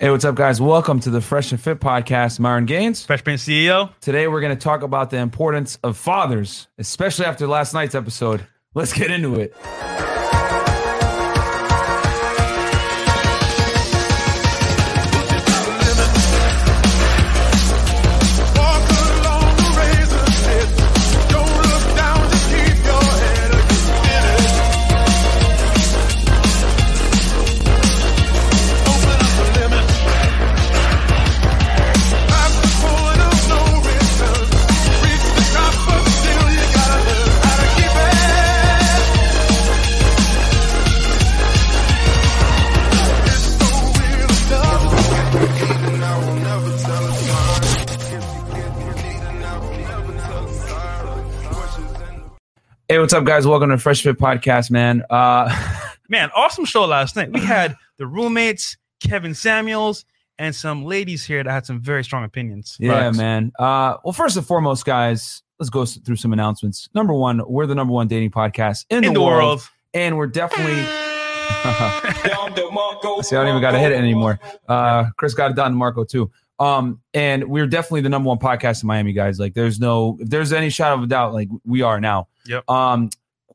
Hey, what's up, guys? Welcome to the Fresh and Fit podcast. Myron Gaines. Fresh Prince CEO. Today, we're going to talk about the importance of fathers, especially after last night's episode. Let's get into it. What's up, guys? Welcome to Fresh Fit podcast, man. Uh, Man, awesome show last night. We had the roommates, Kevin Samuels, and some ladies here that had some very strong opinions. yeah, Facts. man. Uh, well, first and foremost, guys, let's go through some announcements. Number one, we're the number one dating podcast in, In the world. and we're definitely. See, I don't even got to hit it anymore. Uh, Chris got it down to Marco too. Um, and we're definitely the number one podcast in Miami, guys. Like, there's no, if there's any shadow of a doubt, like we are now. Yep. Um,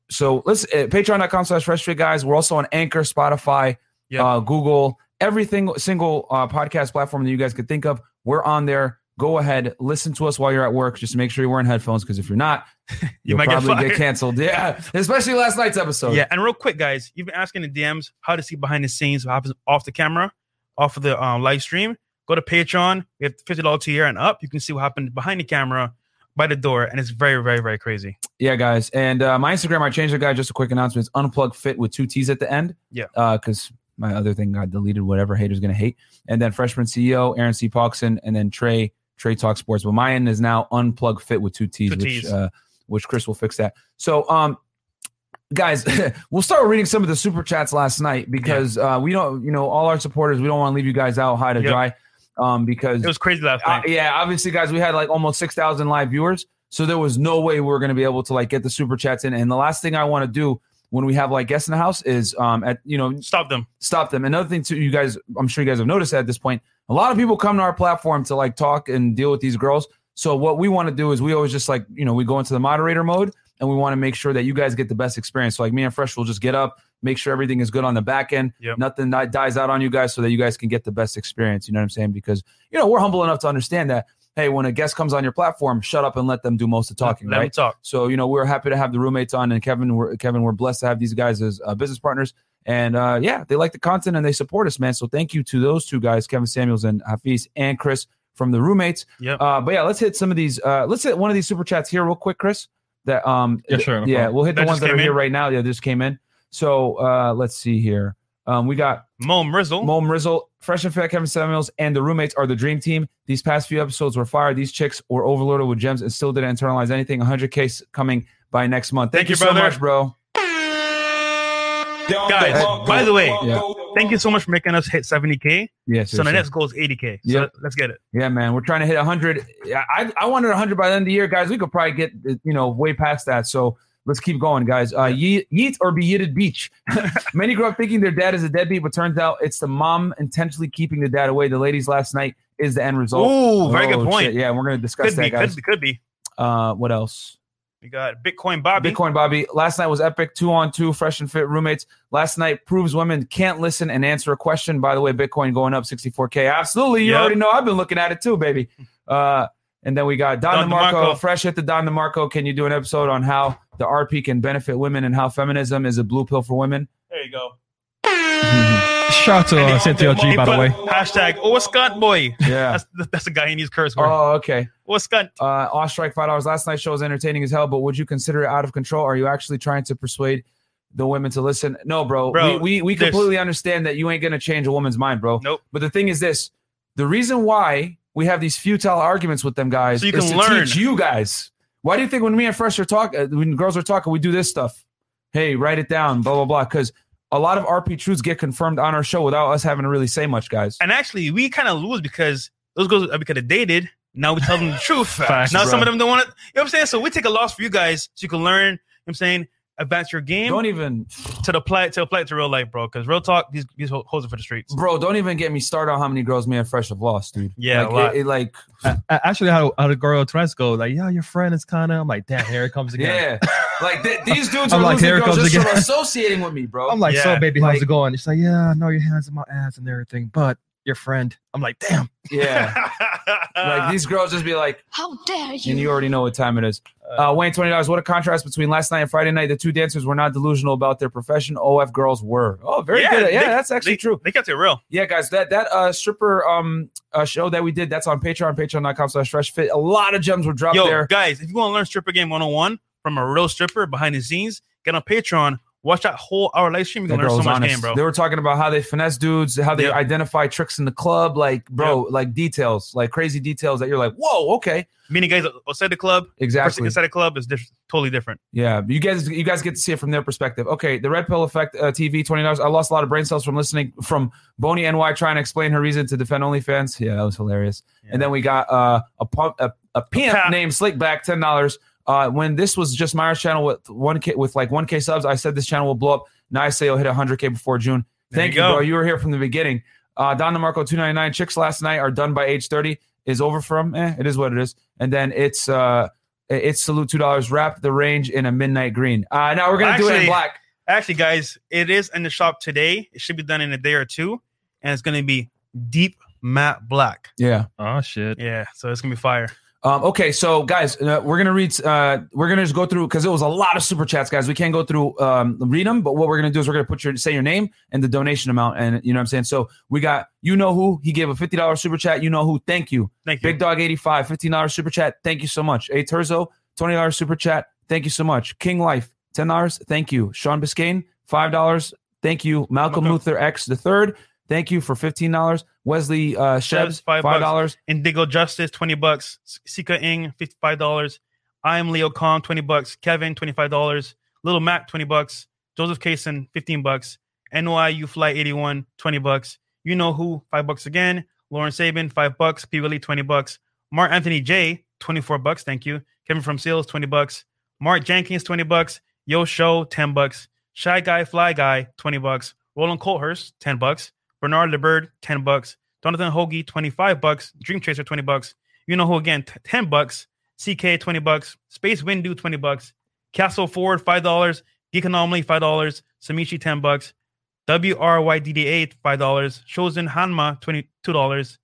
so let's uh, patreon.com slash fresh fit guys. We're also on Anchor, Spotify, Yep. uh, Google, everything single uh, podcast platform that you guys could think of. We're on there. Go ahead, listen to us while you're at work. Just make sure you're wearing headphones because if you're not, you'll might probably get, fired. canceled. Yeah, especially last night's episode. Yeah, and real quick, guys, you've been asking in the DMs how to see behind the scenes, what happens off the camera, off of the um, live stream. Go to Patreon. We have fifty dollars a year and up. You can see what happened behind the camera, by the door, and it's very, very, very crazy. Yeah, guys. And uh, my Instagram, I changed the guy. Just a quick announcement. It's unplug fit with two T's at the end. Yeah. Because my other thing got deleted, whatever haters going to hate. And then Freshman CEO, Aaron C. Paulson, and then Trey, Trey Talk Sports. But mine is now unplug fit with two T's, Two which, Ts. uh, which Chris will fix that. So, um, guys, we'll start reading some of the super chats last night because uh, we don't, you know, all our supporters, we don't want to leave you guys out high to Yep. dry. Um, because It was crazy last uh, yeah, obviously, guys, we had like almost six thousand live viewers, so there was no way we were going to be able to like get the super chats in. And the last thing I want to do when we have like guests in the house is um at you know Stop them. stop them. Another thing too, you guys, I'm sure you guys have noticed at this point, a lot of people come to our platform to like talk and deal with these girls. So what we want to do is we always just like you know we go into the moderator mode and we want to make sure that you guys get the best experience. So like me and Fresh will just get up, make sure everything is good on the back end, Yep. nothing di- dies out on you guys, so that you guys can get the best experience. You know what I'm saying? Because you know we're humble enough to understand that. Hey, when a guest comes on your platform, shut up and let them do most of the talking, Let right? talk. So you know we're happy to have the roommates on, and Kevin, we're, Kevin, we're blessed to have these guys as uh, business partners, and uh, yeah, they like the content and they support us, man. So thank you to those two guys, Kevin Samuels and Hafiz, and Chris from the roommates. Yep. Uh, but yeah, let's hit some of these. Uh, let's hit one of these super chats here real quick, Chris. That um, Yeah, sure, no yeah, problem. we'll hit the ones that are came here right now. Yeah, just came in. So uh, let's see here. Um, we got Mo Mrizzle. Mo Rizzle, Fresh and Fat, Kevin Samuels, and the roommates are the dream team. These past few episodes were fire. These chicks were overloaded with gems and still didn't internalize anything. 100k s- coming by next month. Thank, Thank you, you, so much, bro. Guys, by the way, Yeah. Thank you so much for making us hit 70K. Yes. So the next goal is 80K. So Yep. let's get it. Yeah, man, we're trying to hit 100. Yeah, I, I wanted 100 by the end of the year, guys. We could probably get you know way past that. So let's keep going, guys. Uh, yeet, yeet or be yeeted beach. Many grew up thinking their dad is a deadbeat, but turns out it's the mom intentionally keeping the dad away. The ladies last night is the end result. Ooh, very Oh, good point. shit. Yeah, we're gonna discuss Could that, be, guys. could be, could be. Uh, what else? We got Bitcoin Bobby. Bitcoin Bobby. Last night was epic. Two on two, fresh and fit roommates. Last night proves women can't listen and answer a question. By the way, Bitcoin going up 64K. Absolutely. You Yep. already know I've been looking at it too, baby. Uh, and then we got Don, Don DeMarco. DeMarco. Fresh at the Don DeMarco. Can you do an episode on how the RP can benefit women and how feminism is a blue pill for women? There you go. Shout out to uh, Cynthia G, by the way. Hashtag oh a scunt boy. Yeah. That's that's the guy he needs curse word. Oh, okay. Oh a scunt. Uh, Off Strike five dollars. Last night's show was entertaining as hell, but would you consider it out of control? Are you actually trying to persuade the women to listen? No, bro. Bro, we we, we this- completely understand that you ain't gonna change a woman's mind, bro. Nope. But the thing is this: the reason why we have these futile arguments with them guys So you is can to learn. teach you guys. Why do you think when me and Fresh are talking, when girls are talking, we do this stuff? Hey, write it down, blah blah blah. Because a lot of RP truths get confirmed on our show without us having to really say much, guys. And actually, we kind of lose because those girls are because they dated. Now we tell them the truth. Facts, now bro. some of them don't want to. You know what I'm saying? So we take a loss for you guys so you can learn. You know what I'm saying advance your game Don't even, to the play to apply it to real life, bro. Because real talk, these these ho- hoes are for the streets. bro. Don't even get me started on how many girls me and Fresh have lost, dude. Yeah, a like, lot. it, it, like A- a- Actually, how how the girl tries to go like, yeah, your friend is kind of. I'm like, damn, here it comes again. yeah, like th- these dudes I'm are like, losing girls comes just from associating with me, bro. I'm like, Yeah, so baby, how's like- it going? She's like, yeah, I know your hands in my ass and everything, but your friend. I'm like, damn. yeah, like these girls just be like, How dare you? and you already know what time it is. Uh, Wayne, twenty dollars. What a contrast between last night and Friday night. The two dancers were not delusional about their profession. OF girls were. Oh, very Yeah, good. Yeah, they- that's actually they, true. They got it real. Yeah, guys, that that uh stripper um uh, show that we did that's on Patreon, patreon.com slash fresh fit. A lot of gems were dropped Yo, there. guys, if you want to learn stripper game 101 from a real stripper behind the scenes, get on Patreon. Watch that whole hour live stream. You're gonna learn so much honest. game, bro. They were talking about how they finesse dudes, how they Yep. identify tricks in the club, like bro, like details, like crazy details that you're like, whoa, okay, Meaning guys outside the club, exactly. inside the club is diff- totally different. Yeah, you guys, you guys get to see it from their perspective. Okay, the Red Pill Effect uh, TV, twenty dollars. I lost a lot of brain cells from listening from Boney NY trying to explain her reason to defend OnlyFans. Yeah, that was hilarious. And then we got uh, a pump, a, a pimp pimp. named Slickback, ten dollars. Uh, when this was just Myers channel with one k with like one k subs, I said this channel will blow up. Now I say it'll hit hundred k before June. There Thank you you, go. bro. You were here from the beginning. Uh, Don DeMarco two ninety nine. Chicks last night are done by age thirty. Is over from. Eh, it is what it is. And then it's uh, it's salute two dollars. Wrap the range in a midnight green. Uh, now we're gonna do it in black. Actually, guys, it is in the shop today. It should be done in a day or two, and it's gonna be deep matte black. Yeah. Oh shit. Yeah, so it's gonna be fire. Um, okay, so guys, uh, we're gonna read. Uh, we're gonna just go through because it was a lot of super chats, guys. We can't go through um, read them, but what we're gonna do is we're gonna put your say your name and the donation amount, and you know what I'm saying. So we got you know who he gave a fifty dollars super chat. You know who? Thank you, Thank you. Big Dog eighty five, fifteen dollars super chat. Thank you so much. A Turzo twenty dollars super chat. Thank you so much. King Life ten dollars. Thank you. Sean Biscayne five dollars. Thank you. Malcolm Malcolm. Luther X the third. Thank you for fifteen dollars. Wesley uh, Shebs five five dollars. Indigo Justice, 20 bucks. Sika Ing, $55. I am Leo Kong, 20 bucks. Kevin, $25. Little Mac, 20 bucks. Joseph Kaysen, 15 bucks. NYU Fly 81, 20 bucks. You know who, 5 bucks again. Lauren Sabin, 5 bucks. P. Willie, 20 bucks. Mark Anthony J, 24 bucks. Thank you. Kevin from Sales, 20 bucks. Mark Jenkins, 20 bucks. Yo Show, 10 bucks. Shy Guy, Fly Guy, 20 bucks. Roland Colhurst, 10 bucks. Bernard LeBird, 10 bucks. Jonathan Hoagie, 25 bucks. Dream Chaser, 20 bucks. You know who again, t- 10 bucks. CK, 20 bucks. Space Windu, 20 bucks. Castle Ford, $5. Geek Anomaly, $5. Samishi, 10 bucks. WRYDD8, $5. Shozen Hanma, $22.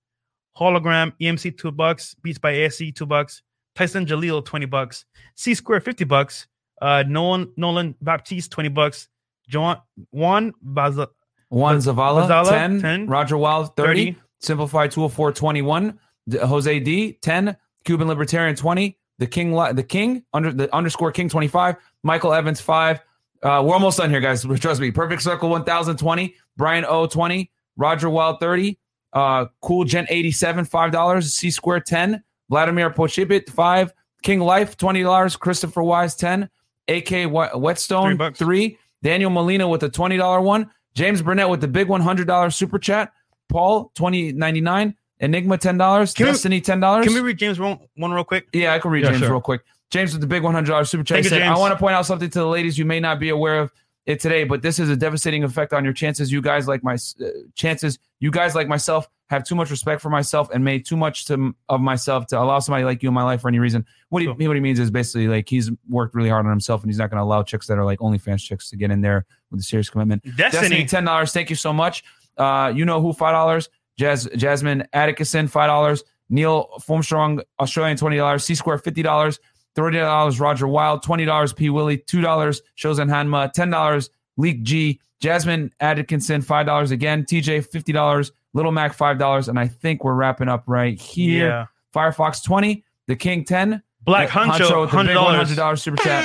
Hologram, EMC, 2 bucks. Beats by ASC, 2 bucks. Tyson Jaleel, 20 bucks. C Square, 50 bucks. Uh, Nolan, Nolan Baptiste, 20 bucks. John, Juan Baza, Juan Zavala, Zavala, 10, 10. Roger Wild, 30, 30. Simplified 204, 21, D- Jose D, 10, Cuban Libertarian, 20, the King, the King, under the underscore King, 25, Michael Evans, 5. Uh, we're almost done here, guys. Trust me. Perfect Circle, 1020, Brian O, 20, Roger Wild, 30, uh, Cool Gent, 87, $5, C Square, 10, Vladimir Pochibit, 5, King Life, $20, Christopher Wise, 10, AK Wh- Three Whetstone, bucks. 3, Daniel Molina with a $20 one, James Burnett with the big $100 super chat. Paul, twenty ninety nine. Enigma, $10. Can we- Destiny, $10. Can we read James one, one real quick? yeah, I can read Yeah, James sure. real quick. James with the big $100 super chat. He said, James. I want to point out something to the ladies you may not be aware of it today, but this is a devastating effect on your chances. You guys like my uh, chances. You guys like myself have too much respect for myself and made too much to, of myself to allow somebody like you in my life for any reason. What he, what he means is basically like he's worked really hard on himself and he's not going to allow chicks that are like OnlyFans chicks to get in there with a serious commitment. Destiny. Destiny, ten dollars. Thank you so much. Uh, you know who? Five dollars. Jazz, Jasmine Atticusson, five dollars. Neil Formstrong, Australian, twenty dollars. C Square, fifty dollars. Thirty dollars. Roger Wild, twenty dollars. P Willie, two dollars. Shows Shozen Hanma, ten dollars. Leak G, Jasmine Atkinson, five dollars again. TJ, fifty dollars. Little Mac, five dollars. And I think we're wrapping up right here. Yeah. Firefox, twenty. The King, ten. Black Huncho, with the big $100. $100 super chat.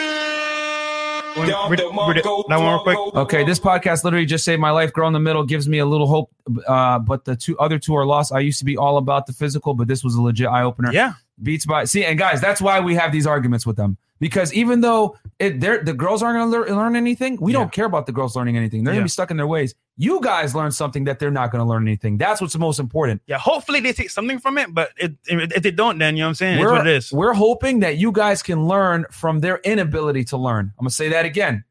Read, read it- read it- that one real quick. Okay, this podcast literally just saved my life. Girl in the middle gives me a little hope, uh, but the two other two are lost. I used to be all about the physical, but this was a legit eye opener. Yeah. Beats by see, and guys, that's why we have these arguments with them because even though it, they're the girls aren't going to lear, learn anything, we Yeah. don't care about the girls learning anything. They're going to be stuck in their ways. You guys learn something that they're not going to learn anything. That's what's the most important. Yeah, hopefully they take something from it, but it, if if they don't, then you know what I'm saying. We're, what it is. we're hoping that you guys can learn from their inability to learn. I'm going to say that again.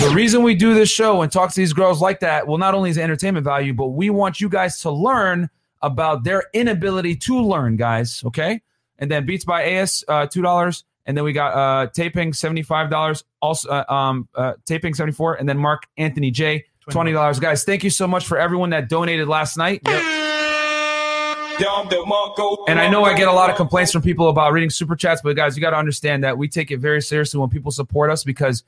The reason we do this show and talk to these girls like that, well, not only is it entertainment value, but we want you guys to learn about their inability to learn, guys. Okay. And then Beats by AS, uh, $2. And then we got uh, taping, $75. Also, uh, um, uh, taping, 74 And then Mark Anthony J, $20. Guys, thank you so much for everyone that donated last night. And I know I get a lot of complaints from people about reading super chats, but guys, you got to understand that we take it very seriously when people support us because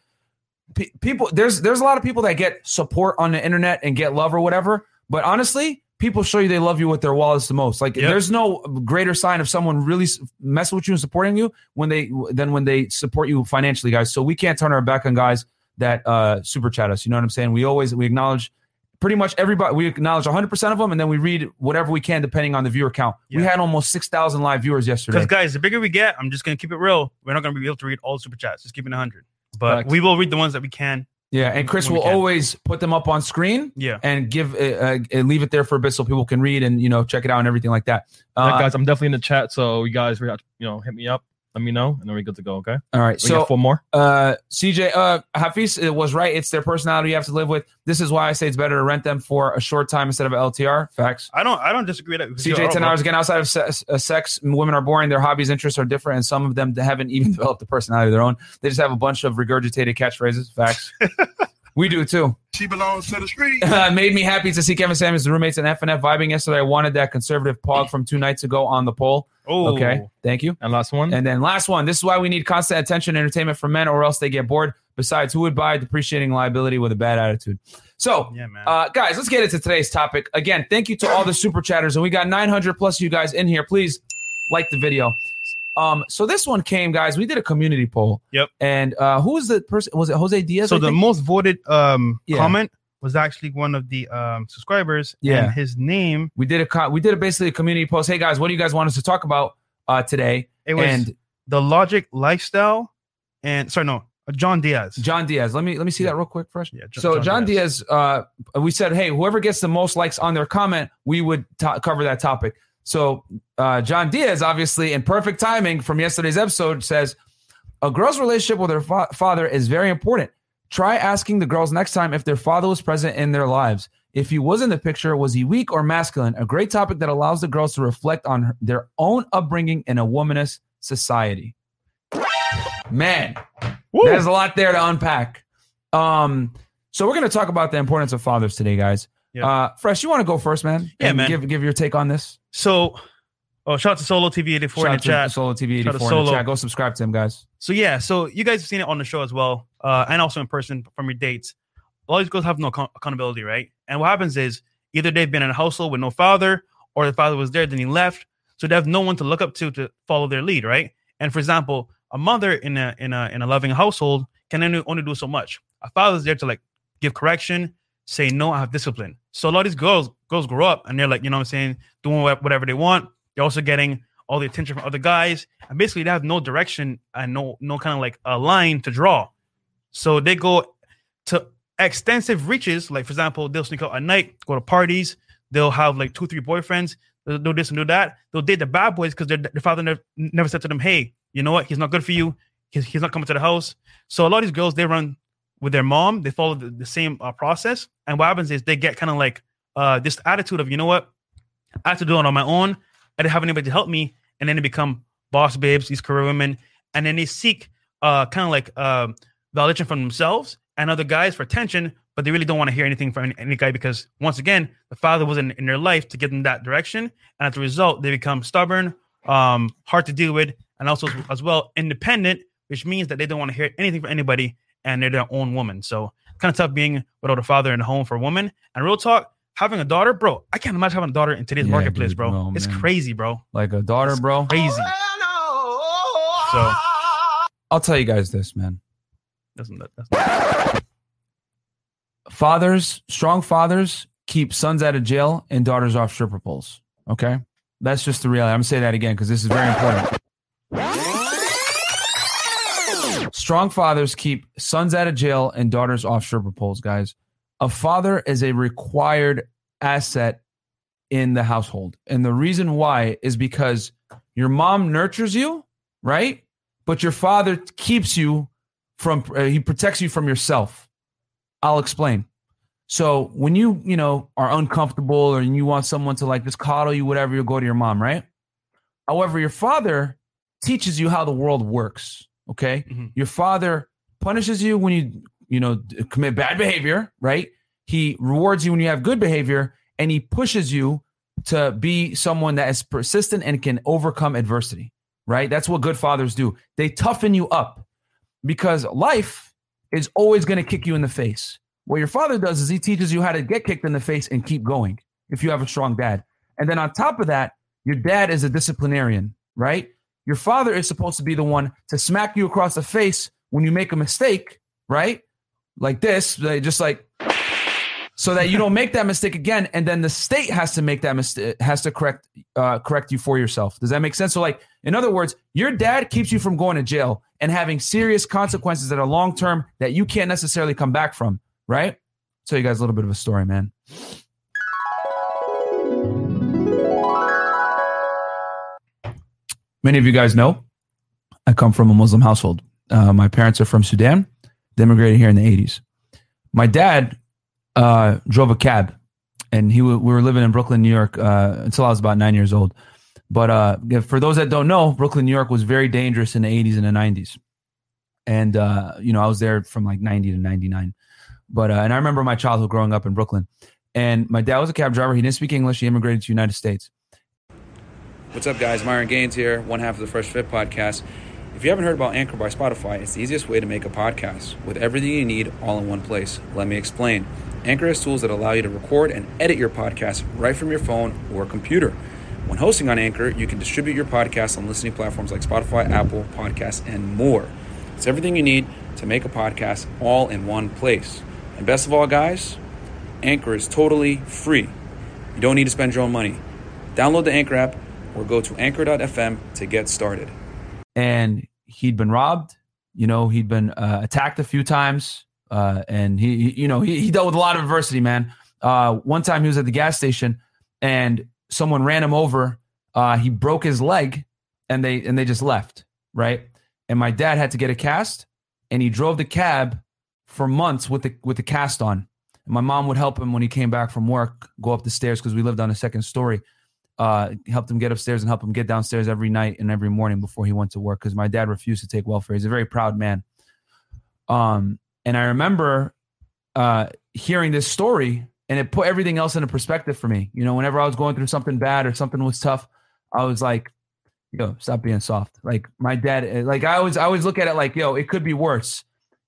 pe- people there's there's a lot of people that get support on the internet and get love or whatever, but honestly, people show you they love you with their wallets the most. Like Yep. there's no greater sign of someone really messing with you and supporting you when they than when they support you financially, guys. So we can't turn our back on guys that uh super chat us. You know what I'm saying? We always we acknowledge pretty much everybody we acknowledge 100% of them and then we read whatever we can depending on the viewer count we had almost 6000 live viewers yesterday Because guys, the bigger we get, I'm just gonna keep it real. We're not gonna be able to read all the super chats. Just keeping it 100, but Facts. we will read the ones that we can. Yeah and chris will always put them up on screen Yeah, and give uh, uh, and leave it there for a bit so people can read and you know check it out and everything like that. Uh, Yeah, guys, I'm definitely in the chat, so you guys, you know, hit me up, let me know, and then we're good to go. Okay. all right We so got four more. uh cj uh hafiz was right it's their personality you have to live with this is why i say it's better to rent them for a short time instead of ltr facts I don't, I don't disagree that. CJ, 10 hours again outside of sex, uh, sex, women are boring. Their hobbies, interests are different, and some of them haven't even developed a personality of their own. They just have a bunch of regurgitated catchphrases. Facts. we do too. She belongs to the street. Uh, made me happy to see Kevin Samuels' and roommates and FNF vibing yesterday. I wanted that conservative pog from two nights ago on the poll. Oh, Okay, thank you. And last one. And then last one. This is why we need constant attention and entertainment for men, or else they get bored. Besides, who would buy depreciating liability with a bad attitude? So, Yeah, man. uh, guys, let's get into today's topic. Again, thank you to all the super chatters, and we got 900 plus you guys in here. Please like the video. Um, so this one came, guys. We did a community poll. Yep. And uh, who was the person? Was it Jose Diaz? so I the think? most voted um Yeah. comment was actually one of the um subscribers. Yeah. and his name we did a co- we did a basically a community post. Hey guys, what do you guys want us to talk about uh, today? it was and the Logic Lifestyle, and sorry, no, John Diaz. John Diaz. Let me let me see that real quick first. Yeah, Jo- so John John Diaz. Diaz, uh, we said, hey, whoever gets the most likes on their comment, we would to- cover that topic. So uh, John Diaz, obviously in perfect timing from yesterday's episode, says a girl's relationship with her fa- father is very important. Try asking the girls next time if their father was present in their lives. If he was in the picture, was he weak or masculine? A great topic that allows the girls to reflect on her- their own upbringing in a womanist society. Man, Woo! there's a lot there to unpack. Um, so we're going to talk about the importance of fathers today, guys. Yeah. Uh, Fresh, you want to go first, man? Yeah, man. Give give your take on this. So, oh, shout out to Solo TV 84 in the to chat. Solo TV 84 to in the chat. Go subscribe to him, guys. So yeah, so you guys have seen it on the show as well, uh, and also in person from your dates. A lot of these girls have no account- accountability, right? And what happens is either they've been in a household with no father, or the father was there, then he left, so they have no one to look up to to follow their lead, right? And for example, a mother in a in a in a loving household can only, only do so much. A father's there to like give correction, say no, I have discipline. So a lot of these girls girls grow up and they're like, you know what I'm saying, doing whatever they want. They're also getting all the attention from other guys, and basically they have no direction and no no kind of like a line to draw. So they go to extensive reaches. Like for example, they'll sneak out at night, go to parties. They'll have like two, three boyfriends. They'll do this and do that. They'll date the bad boys because their their father never, never said to them, "Hey, you know what? He's not good for you. He's, he's not coming to the house." So a lot of these girls they run with their mom. They follow the, the same uh, process, and what happens is they get kind of like uh, this attitude of, you know what? I have to do it on my own. I didn't have anybody to help me, and then they become boss babes, these career women, and then they seek uh, kind of like uh, validation from themselves and other guys for attention, but they really don't want to hear anything from any, any guy because once again, the father wasn't in their life to get them that direction, and as a result, they become stubborn, um, hard to deal with, and also as well independent, which means that they don't want to hear anything from anybody, and they're their own woman. So kind of tough being without a father in the home for a woman. And real talk, having a daughter, bro, I can't imagine having a daughter in today's Yeah, marketplace, dude. bro. Oh, it's crazy, bro. Like a daughter, It's bro. Crazy. So I'll tell you guys this, man. that's, that's Fathers, strong fathers, keep sons out of jail and daughters off stripper poles. Okay, that's just the reality. I'm gonna say that again because this is very important. Strong fathers keep sons out of jail and daughters off stripper poles, guys. A father is a required asset in the household. And the reason why is because your mom nurtures you, right? But your father keeps you from, uh, he protects you from yourself. I'll explain. So when you, you know, are uncomfortable or you want someone to like just coddle you, whatever, you'll go to your mom, right? However, your father teaches you how the world works. Okay. Mhm. Your father punishes you when you, you know, commit bad behavior, right? He rewards you when you have good behavior and he pushes you to be someone that is persistent and can overcome adversity, right? That's what good fathers do. They toughen you up because life is always going to kick you in the face. What your father does is he teaches you how to get kicked in the face and keep going if you have a strong dad. And then on top of that, your dad is a disciplinarian, right? Your father is supposed to be the one to smack you across the face when you make a mistake, right? Like this, just like so that you don't make that mistake again and then the state has to make that mistake has to correct uh, correct you for yourself. Does that make sense? So like in other words your dad keeps you from going to jail and having serious consequences that are long term that you can't necessarily come back from right? Tell you guys a little bit of a story man many of you guys know i come from a muslim household uh, my parents are from sudan they immigrated here in the 80s my dad uh, drove a cab, and he w- we were living in Brooklyn, New York, uh, until I was about nine years old. But uh, for those that don't know, Brooklyn, New York was very dangerous in the '80s and the '90s, and uh, you know I was there from like '90 to '99. But uh, and I remember my childhood growing up in Brooklyn, and my dad was a cab driver. He didn't speak English. He immigrated to the United States. What's up, guys? Myron Gaines here, one half of the Fresh Fit podcast. If you haven't heard about Anchor by Spotify, it's the easiest way to make a podcast with everything you need all in one place. Let me explain. Anchor has tools that allow you to record and edit your podcast right from your phone or computer. When hosting on Anchor, you can distribute your podcast on listening platforms like Spotify, Apple Podcasts, and more. It's everything you need to make a podcast all in one place. And best of all, guys, Anchor is totally free. You don't need to spend your own money. Download the Anchor app or go to anchor.fm to get started. And he'd been robbed. You know, he'd been uh, attacked a few times. Uh, and he, you know, he, he dealt with a lot of adversity, man. Uh, one time he was at the gas station and someone ran him over. Uh, he broke his leg and they, and they just left. Right. And my dad had to get a cast and he drove the cab for months with the, with the cast on. And my mom would help him when he came back from work, go up the stairs because we lived on the second story uh, helped him get upstairs and help him get downstairs every night and every morning before he went to work because my dad refused to take welfare. He's a very proud man. Um, and I remember uh, hearing this story and it put everything else into perspective for me. You know, whenever I was going through something bad or something was tough, I was like, yo, stop being soft. Like my dad, like I always, I always look at it like, yo, it could be worse.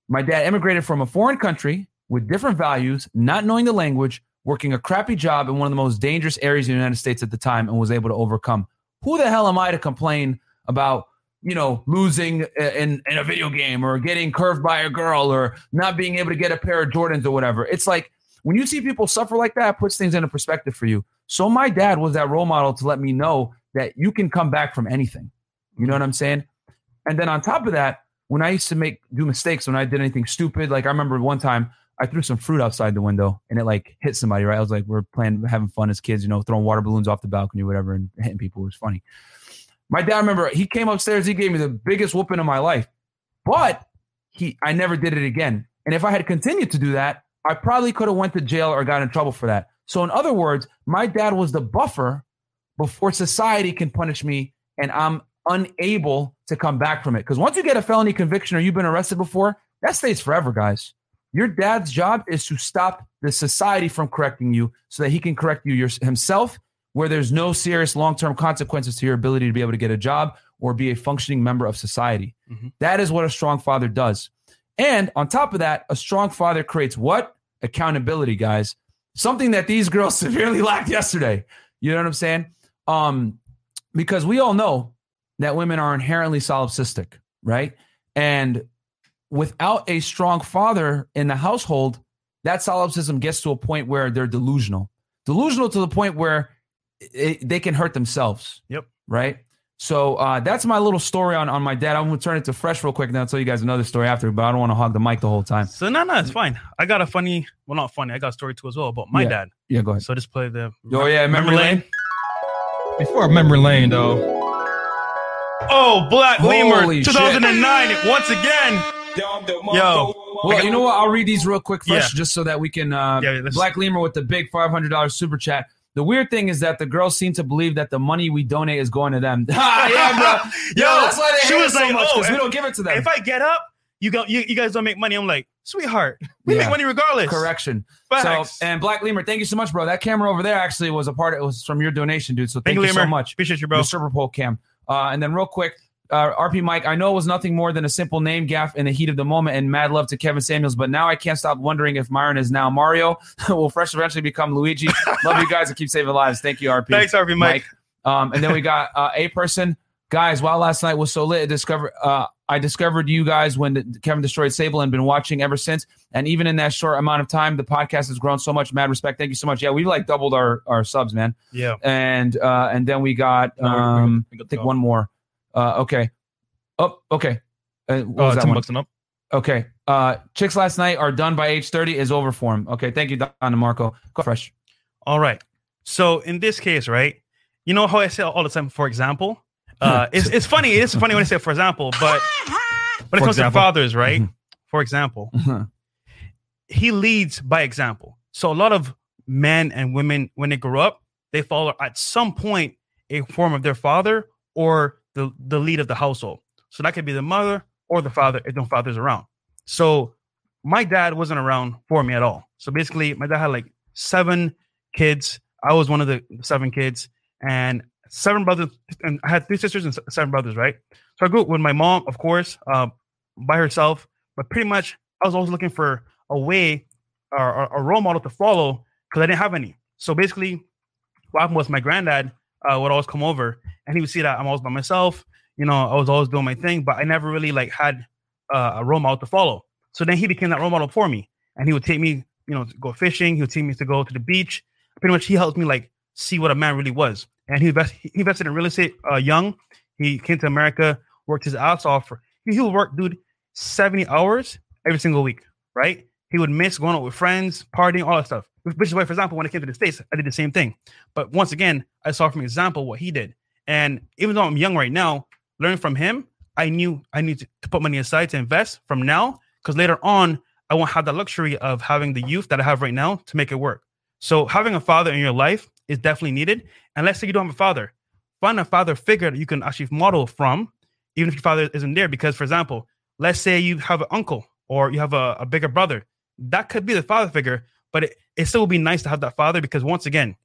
My dad immigrated from a foreign country with different values, not knowing the language, working a crappy job in one of the most dangerous areas in the United States at the time, and was able to overcome. Who the hell am I to complain about, you know, losing in, in a video game or getting curved by a girl or not being able to get a pair of Jordans or whatever? It's like when you see people suffer like that, it puts things into perspective for you. So my dad was that role model to let me know that you can come back from anything. You know what I'm saying? And then on top of that, when I used to make do mistakes, when I did anything stupid, like I remember one time I threw some fruit outside the window and it like hit somebody, right? I was like, we're playing, having fun as kids, you know, throwing water balloons off the balcony, whatever, and hitting people. It was funny. My dad, remember, he came upstairs, he gave me the biggest whooping of my life, but he, I never did it again. And if I had continued to do that, I probably could have went to jail or got in trouble for that. So in other words, my dad was the buffer before society can punish me and I'm unable to come back from it. Because once you get a felony conviction or you've been arrested before, that stays forever, guys. Your dad's job is to stop the society from correcting you so that he can correct you your, himself, where there's no serious long term consequences to your ability to be able to get a job or be a functioning member of society. Mhm. That is what a strong father does. And on top of that, a strong father creates what? Accountability, guys. Something that these girls severely lacked yesterday. You know what I'm saying? Um, because we all know that women are inherently solipsistic, right? And without a strong father in the household, that solipsism gets to a point where they're delusional. Delusional to the point where it, they can hurt themselves. Yep. Right. So uh, that's my little story on, on my dad. I'm gonna turn it to fresh real quick, and I'll tell you guys another story after. But I don't want to hog the mic the whole time. So no, no, it's fine. I got a funny, well, not funny. I got a story too as well about my Yeah. dad. Yeah, go ahead. So just play the. Oh yeah, memory lane. Before memory lane, though. Oh, Black Holy Lemur, shit. 2009, once again. Yo, Well, you know what? I'll read these real quick fresh, Yeah. just so that we can. Uh, Yeah, Black Lemur with the big five hundred dollars super chat. The weird thing is that the girls seem to believe that the money we donate is going to them. Ah, yeah, bro. Yo, Yo, that's why they she hate was so like, much oh, we don't give it to them. if I get up, you go, you, you guys don't make money. I'm like, sweetheart, we Yeah. make money regardless. Correction. Facts. So, and Black Lemur, thank you so much, bro. That camera over there actually was a part. It was from your donation, dude. So thank, Thank you, you so much. Appreciate you, bro. The Super Bowl cam. Uh, and then real quick, uh, RP Mike, I know it was nothing more than a simple name gaff in the heat of the moment, and mad love to Kevin Samuels. But now I can't stop wondering if Myron is now Mario. Will Fresh eventually become Luigi? love you guys and keep saving lives. Thank you, RP. Thanks, RP Mike. Um, and then we got uh, a person, guys. While last night was so lit, I discovered uh, I discovered you guys when the, Kevin destroyed Sable and been watching ever since. And even in that short amount of time, the podcast has grown so much. Mad respect. Thank you so much. Yeah, we've like doubled our our subs, man. Yeah. And uh, and then we got No, we- we- um, I think one more. Uh, okay. Oh, okay. Uh, what Oh, was that ten one? up. Okay. Uh, chicks last night are done by age thirty is over for him. Okay. Thank you, Don DeMarco. Go fresh. All right. So in this case, right, you know how I say all the time, for example? Uh, it's, it's funny. It is funny when I say for example, but when it For comes to fathers, right? Mhm. For example, he leads by example. So a lot of men and women, when they grow up, they follow at some point a form of their father or the, the lead of the household. So that could be the mother or the father if no father's around. So my dad wasn't around for me at all. So basically, my dad had like seven kids. I was one of the seven kids, and seven brothers. And I had three sisters and seven brothers, right? So I grew up with my mom, of course, uh, by herself. But pretty much, I was always looking for a way or, or a role model to follow because I didn't have any. So basically, what happened was my granddad uh, would always come over, and he would see that I'm always by myself. You know, I was always doing my thing, but I never really like had uh, a role model to follow. So then he became that role model for me, and he would take me, you know, to go fishing. He would take me to go to the beach. Pretty much, he helped me like see what a man really was. And he, invest, he invested in real estate uh, young. He came to America, worked his ass off. He, he would work, dude, seventy hours every single week. Right? He would miss going out with friends, partying, all that stuff. Which is why, for example, when I came to the states, I did the same thing. But once again, I saw from example what he did. And even though I'm young right now, learning from him, I knew I need to, put money aside to invest from now because later on I won't have the luxury of having the youth that I have right now to make it work. So having a father in your life is definitely needed. And let's say you don't have a father, find a father figure that you can actually model from, even if your father isn't there. Because, for example, let's say you have an uncle or you have a, a bigger brother, that could be the father figure, but it, it still would be nice to have that father because once again,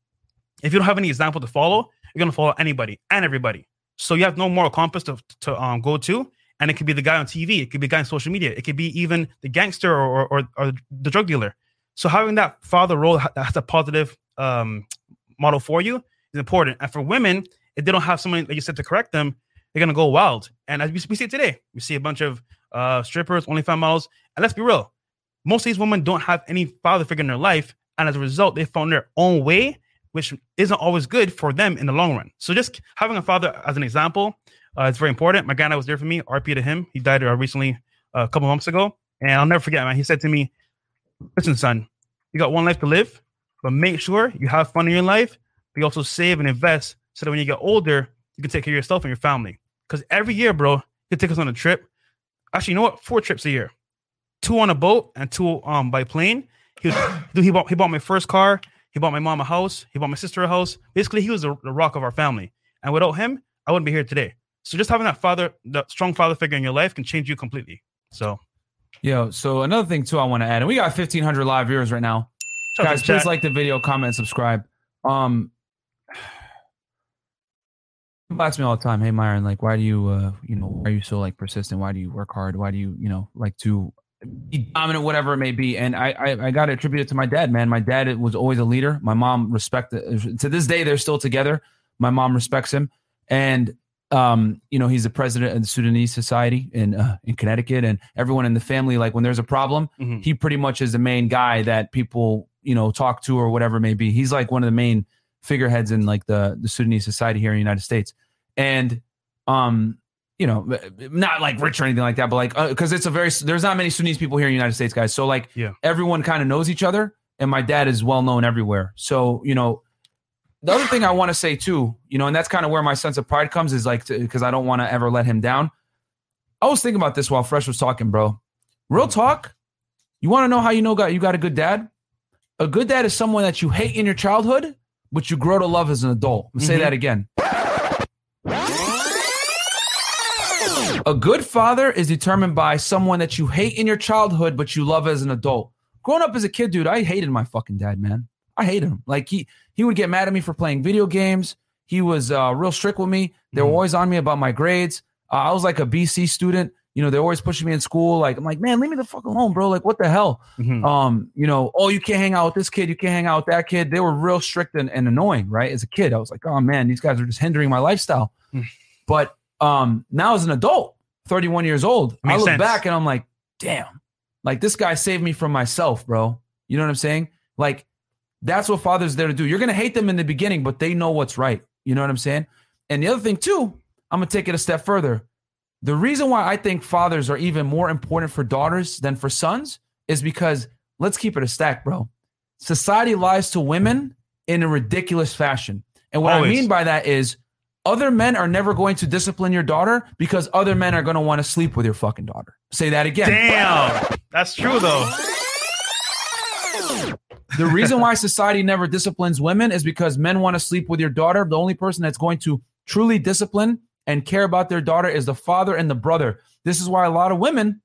if you don't have any example to follow, you're gonna follow anybody and everybody. So you have no moral compass to, to um, go to, and it could be the guy on TV, it could be guy on social media, it could be even the gangster or or, or the drug dealer. So having that father role that has a positive um, model for you is important. And for women, if they don't have someone like you said to correct them, they're gonna go wild. And as we, we see today, we see a bunch of uh, strippers, OnlyFans models, and let's be real, most of these women don't have any father figure in their life, and as a result, they found their own way, which isn't always good for them in the long run. So just having a father as an example uh, is very important. My granddad was there for me. RP to him. He died uh, recently, uh, a couple months ago, and I'll never forget, man. He said to me, "Listen, son, you got one life to live, but make sure you have fun in your life. But you also save and invest so that when you get older, you can take care of yourself and your family. Because every year, bro, he take us on a trip. Actually, you know what? Four trips a year, two on a boat and two um by plane. He was, he bought he bought my first car. He bought my mom a house. He bought my sister a house. Basically, he was the, the rock of our family. And without him, I wouldn't be here today. So just having that father, that strong father figure in your life, can change you completely. So Yo, so another thing too, I want to add, and we got fifteen hundred live viewers right now. guys please like the video comment subscribe um people ask me all the time hey myron like why do you uh you know why are you so like persistent why do you work hard why do you you know like to be dominant whatever it may be. And i i, I got to attribute it to my dad man. My dad was always a leader. My mom respected to this day they're still together. My mom respects him. And um you know he's the president of the sudanese society in uh, in connecticut. And everyone in the family like when there's a problem Mhm. he pretty much is the main guy that people you know talk to or whatever it may be. He's like one of the main figureheads in like the the sudanese society here in the united states. And um, you know, uh, not like rich or anything like that, but like uh, because it's a very there's not many Sudanese people here in the United States, guys. So like, Yeah. everyone kind of knows each other, and my dad is well known everywhere. So you know, the other thing I want to say too, you know, and that's kind of where my sense of pride comes is like because I don't want to ever let him down. I was thinking about this while Fresh was talking, bro. Real mm. talk. You want to know how you know got you got a good dad? A good dad is someone that you hate in your childhood, but you grow to love as an adult. I'm gonna Say mm-hmm. that again. A good father is determined by someone that you hate in your childhood, but you love as an adult. Growing up as a kid, dude, I hated my fucking dad, man. I hated him. Like he he would get mad at me for playing video games. He was uh, real strict with me. They were Mhm. always on me about my grades. Uh, I was like a BC student. You know, they're always pushing me in school. Like I'm like, man, leave me the fuck alone, bro. Like what the hell? Mhm. um, you know, oh, you can't hang out with this kid, you can't hang out with that kid. They were real strict and, and annoying, right? As a kid, I was like, oh man, these guys are just hindering my lifestyle. Mm. But um, now as an adult, 31 years old, I look sense. back and I'm like, damn, like this guy saved me from myself, bro. You know what I'm saying? Like that's what fathers there to do. You're gonna hate them in the beginning, but they know what's right. You know what I'm saying? And the other thing too, I'm gonna take it a step further. The reason why I think fathers are even more important for daughters than for sons is because let's keep it a stack, bro. Society lies to women in a ridiculous fashion. And what I mean by that is other men are never going to discipline your daughter because other men are going to want to sleep with your fucking daughter. Say that again. Damn, that's true though. The reason why society never disciplines women is because men want to sleep with your daughter. The only person that's going to truly discipline and care about their daughter is the father and the brother. This is why a lot of women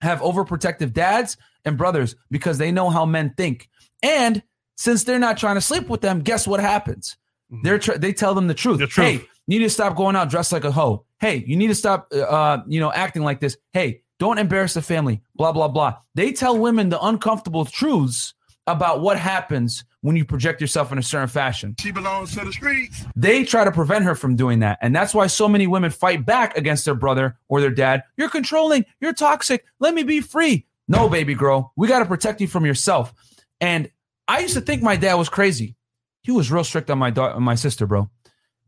have overprotective dads and brothers because they know how men think. And since they're not trying to sleep with them, guess what happens? Mm-hmm. They're tr- they tell them the truth. The truth. Hey, you need to stop going out dressed like a hoe. Hey, you need to stop, uh, you know, acting like this. Hey, don't embarrass the family. Blah blah blah. They tell women the uncomfortable truths about what happens when you project yourself in a certain fashion. She belongs to the streets. They try to prevent her from doing that. And that's why so many women fight back against their brother or their dad. You're controlling. You're toxic. Let me be free. No, baby girl. We got to protect you from yourself. And I used to think my dad was crazy. He was real strict on my daughter, on my sister, bro.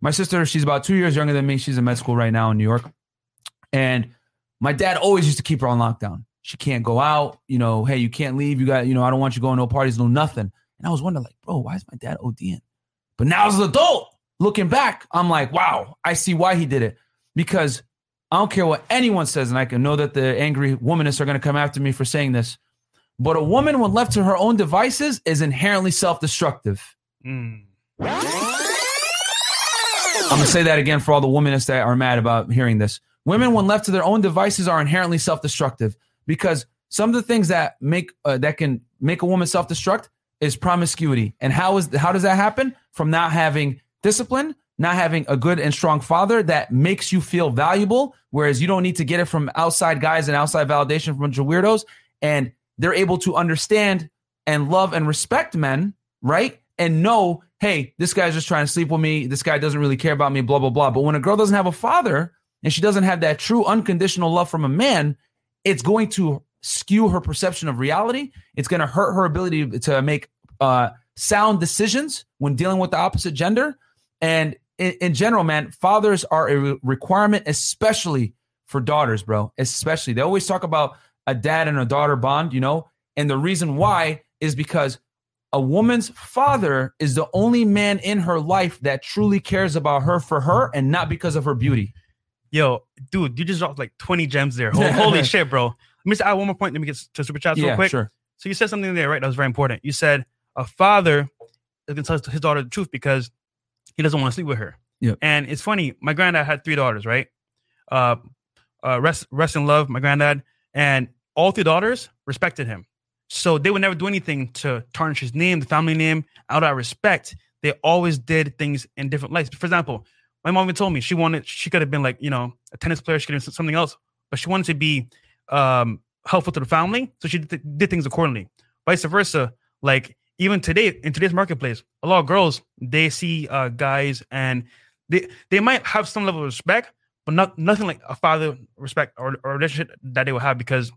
My sister, she's about two years younger than me. She's in med school right now in New York. And my dad always used to keep her on lockdown. She can't go out. You know, hey, you can't leave. You got, you know, I don't want you going no parties, no nothing. And I was wondering, like, bro, why is my dad ODing? But now as an adult, looking back, I'm like, wow, I see why he did it. Because I don't care what anyone says, and I can know that the angry womanists are going to come after me for saying this. But a woman, when left to her own devices, is inherently self-destructive. Mm. I'm gonna say that again for all the womanists that are mad about hearing this. Women, when left to their own devices, are inherently self-destructive because some of the things that make uh, that can make a woman self-destruct is promiscuity. And how is how does that happen? From not having discipline, not having a good and strong father that makes you feel valuable, whereas you don't need to get it from outside guys and outside validation from a bunch of weirdos, and they're able to understand and love and respect men, right? And know, hey, this guy's just trying to sleep with me. This guy doesn't really care about me, blah, blah, blah. But when a girl doesn't have a father and she doesn't have that true unconditional love from a man, it's going to skew her perception of reality. It's going to hurt her ability to make uh, sound decisions when dealing with the opposite gender. And in, in general, man, fathers are a re- requirement, especially for daughters, bro. Especially. They always talk about a dad and a daughter bond, you know? And the reason why is because a woman's father is the only man in her life that truly cares about her for her and not because of her beauty. Yo, dude, you just dropped like 20 gems there. Ho- Holy shit, bro. Let me just add one more point. Let me get to super chats real quick. sure. So you said something there, right? That was very important. You said a father is going to tell his daughter the truth because he doesn't want to sleep with her. Yep. And it's funny. My granddad had three daughters, right? Uh, uh, rest, rest in love, my granddad, and all three daughters respected him. So they would never do anything to tarnish his name, the family name, out of respect. They always did things in different lights. For example, my mom even told me she wanted, she could have been like, you know, a tennis player, she could have been something else, but she wanted to be um, helpful to the family. So she did, did things accordingly. Vice versa. Like even today, in today's marketplace, a lot of girls, they see uh, guys and they, they might have some level of respect, but not nothing like a father respect or, or relationship that they will have because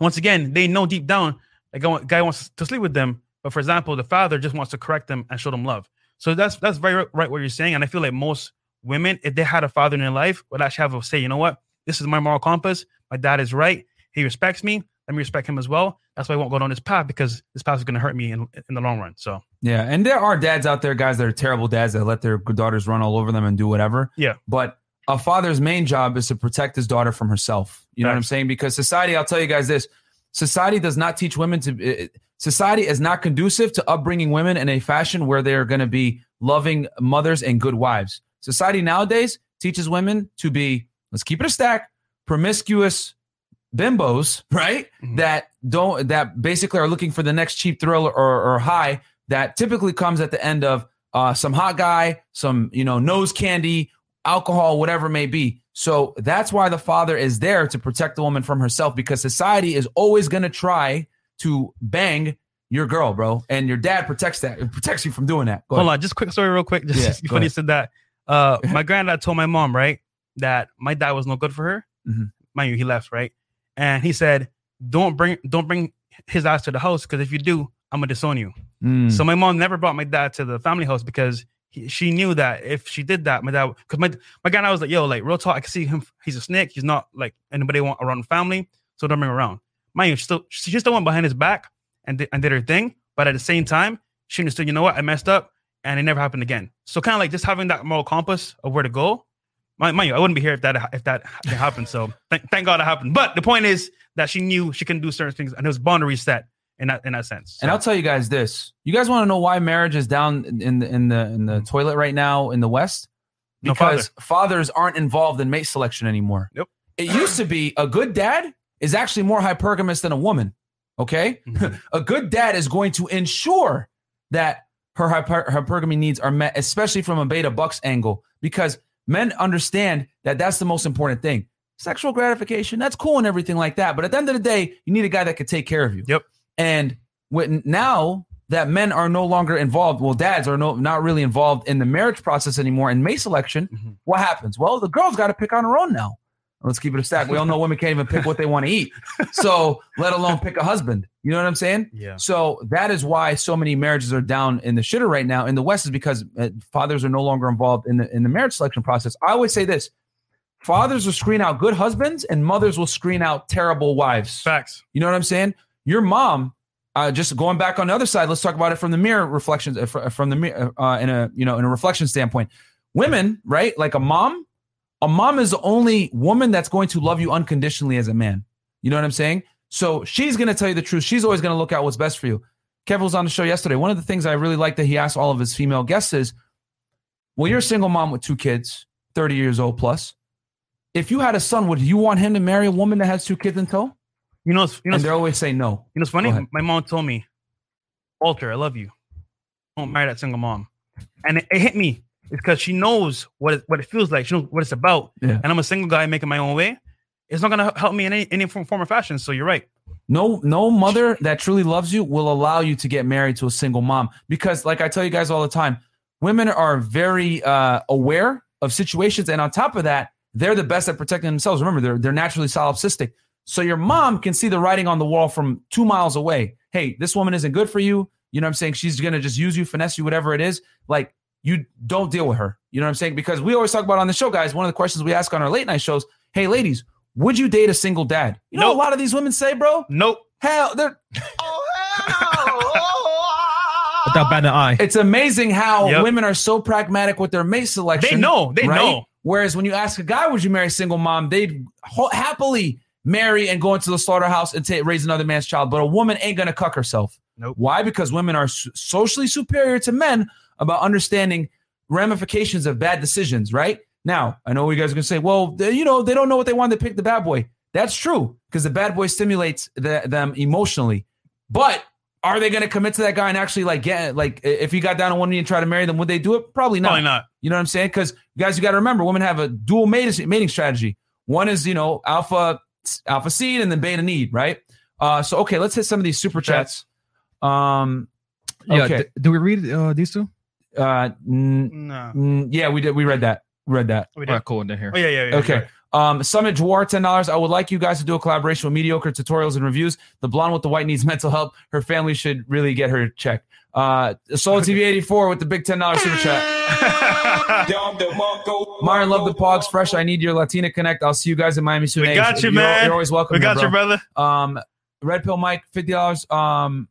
once again, they know deep down a guy, wants to sleep with them, but for example, the father just wants to correct them and show them love. So that's that's very right what you're saying, and I feel like most women, if they had a father in their life, would actually have a say, you know what? This is my moral compass. My dad is right. He respects me. Let me respect him as well. That's why I won't go down this path because this path is going to hurt me in, in the long run. So, Yeah, and there are dads out there, guys, that are terrible dads that let their daughters run all over them and do whatever. Yeah. But a father's main job is to protect his daughter from herself. You know what I'm saying? Because society, I'll tell you guys this: society does not teach women to. it- Society is not conducive to upbringing women in a fashion where they are going to be loving mothers and good wives. Society nowadays teaches women to be, let's keep it a stack, promiscuous bimbos, right? Mhm. That don't that basically are looking for the next cheap thrill or, or high that typically comes at the end of uh, some hot guy, some you know nose candy, alcohol, whatever it may be. So that's why the father is there to protect the woman from herself because society is always going to try to bang your girl, bro, and your dad protects that. It protects you from doing that. Go hold ahead. on, just quick story, real quick. Just Yeah, funny you said that. Uh, my granddad told my mom, right, that my dad was no good for her. Mhm. Mind you, he left, right, and he said, "Don't bring, don't bring his ass to the house because if you do, I'm gonna disown you." Mm. So my mom never brought my dad to the family house because he, she knew that if she did that, my dad, because my my guy, I was like, "Yo, like real talk, I can see him. He's a snake. He's not like anybody want around the family, so don't bring him around." Mind you, she still she just went behind his back and did, and did her thing, but at the same time, she understood, you know what, I messed up, and it never happened again. So kind of like just having that moral compass of where to go. Mind, mind you, I wouldn't be here if that if that didn't happen. So thank, thank God it happened. But the point is that she knew she couldn't do certain things, and there was boundaries set in that in that sense. And I'll tell you guys this: you guys want to know why marriage is down in the in the in the toilet right now in the West? No Because fathers aren't involved in mate selection anymore. Nope. It used to be a good dad is actually more hypergamous than a woman. Okay, Mhm. a good dad is going to ensure that her hyper- hypergamy needs are met, especially from a beta bucks angle, because men understand that that's the most important thing. Sexual gratification, that's cool and everything like that. But at the end of the day, you need a guy that could take care of you. Yep. And when, now that men are no longer involved, well, dads are no, not really involved in the marriage process anymore in mate selection, Mhm. what happens? Well, the girl's got to pick on her own now. Let's keep it a stack. We all know women can't even pick what they want to eat. So let alone pick a husband. You know what I'm saying? yeah. So that is why so many marriages are down in the shitter right now in the West is because uh, fathers are no longer involved in the in the marriage selection process. I always say this: fathers will screen out good husbands, and mothers will screen out terrible wives. Facts. You know what I'm saying? Your mom. Uh, just going back on the other side, let's talk about it from the mirror reflections, uh, from the mirror, uh, in a you know in a reflection standpoint. Women, right? Like a mom, a mom is the only woman that's going to love you unconditionally as a man. You know what I'm saying? So she's going to tell you the truth. She's always going to look out what's best for you. Kevin was on the show yesterday. One of the things I really like that he asked all of his female guests is, well, you're a single mom with two kids, 30 years old plus. If you had a son, would you want him to marry a woman that has two kids in tow? You know, you know, And they're always saying no. You know, it's funny. My mom told me, Walter, I love you. Don't marry that single mom. And it, it hit me. It's because she knows what it, what it feels like. She knows what it's about. Yeah. And I'm a single guy making my own way. It's not gonna help me in any, any form, form or fashion. So you're right. No, no mother that truly loves you will allow you to get married to a single mom because, like I tell you guys all the time, women are very uh, aware of situations, and on top of that, they're the best at protecting themselves. Remember, they're they're naturally solipsistic, so your mom can see the writing on the wall from two miles away. Hey, this woman isn't good for you. You know what I'm saying? She's gonna just use you, finesse you, whatever it is. Like you don't deal with her. You know what I'm saying? Because we always talk about on the show, guys. One of the questions we ask on our late night shows: Hey, ladies, would you date a single dad? You know, Nope. a lot of these women say, bro. Nope. Hell, they're oh, Without batting an eye. it's amazing how Yep. women are so pragmatic with their mate selection. They know. They right? know. Whereas when you ask a guy, would you marry a single mom? They'd ho- happily marry and go into the slaughterhouse and raise another man's child. But a woman ain't gonna cuck herself. Nope. Why? Because women are so- socially superior to men about understanding ramifications of bad decisions. Right now, I know you guys are gonna say, well, they, you know, they don't know what they want. They pick the bad boy. That's true because the bad boy stimulates the, them emotionally. But are they going to commit to that guy and actually like get like if he got down on one knee and try to marry them, would they do it? Probably not. Probably not. You know what I'm saying? Because guys, you got to remember, women have a dual mating, mating strategy. One is you know alpha alpha seed and then beta need, right? Uh, so okay, let's hit some of these super chats. Um, Yeah. okay, d- do we read uh, these two? uh, mm, No. mm, yeah, we did. We read that. We read that. We did. right, cool. They're here. Oh yeah, yeah, yeah. Okay. you're right. Um, Summit Dwar, ten dollars. I would like you guys to do a collaboration with mediocre tutorials and reviews. The blonde with the white needs mental help. Her family should really get her checked. Uh, Solo TV eighty four with the big ten dollars super chat. Myron, love the pogs fresh. I need your Latina connect. I'll see you guys in Miami soon. We Hey, got you, you're, man. You're always welcome. we here, got bro. you, brother. Um, Red Pill Mike, fifty dollars. Um,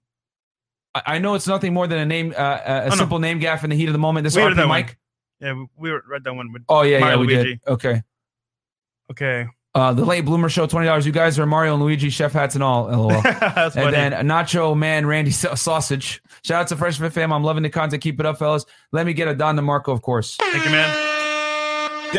I, I know it's nothing more than a name, uh, a, a no. simple name gaff in the heat of the moment. This We heard RP that one. Mike. Yeah, we, we read that one. With, Oh yeah, yeah, we Luigi. did. Okay. okay. Uh, the late bloomer show, twenty dollars. You guys are Mario and Luigi, chef hats and all. LOL. And funny. then Nacho Man, Randy Sa- Sausage. Shout out to Fresh Fit fam. I'm loving the content. Keep it up, fellas. Let me get a Don DeMarco, of course. Thank you, man.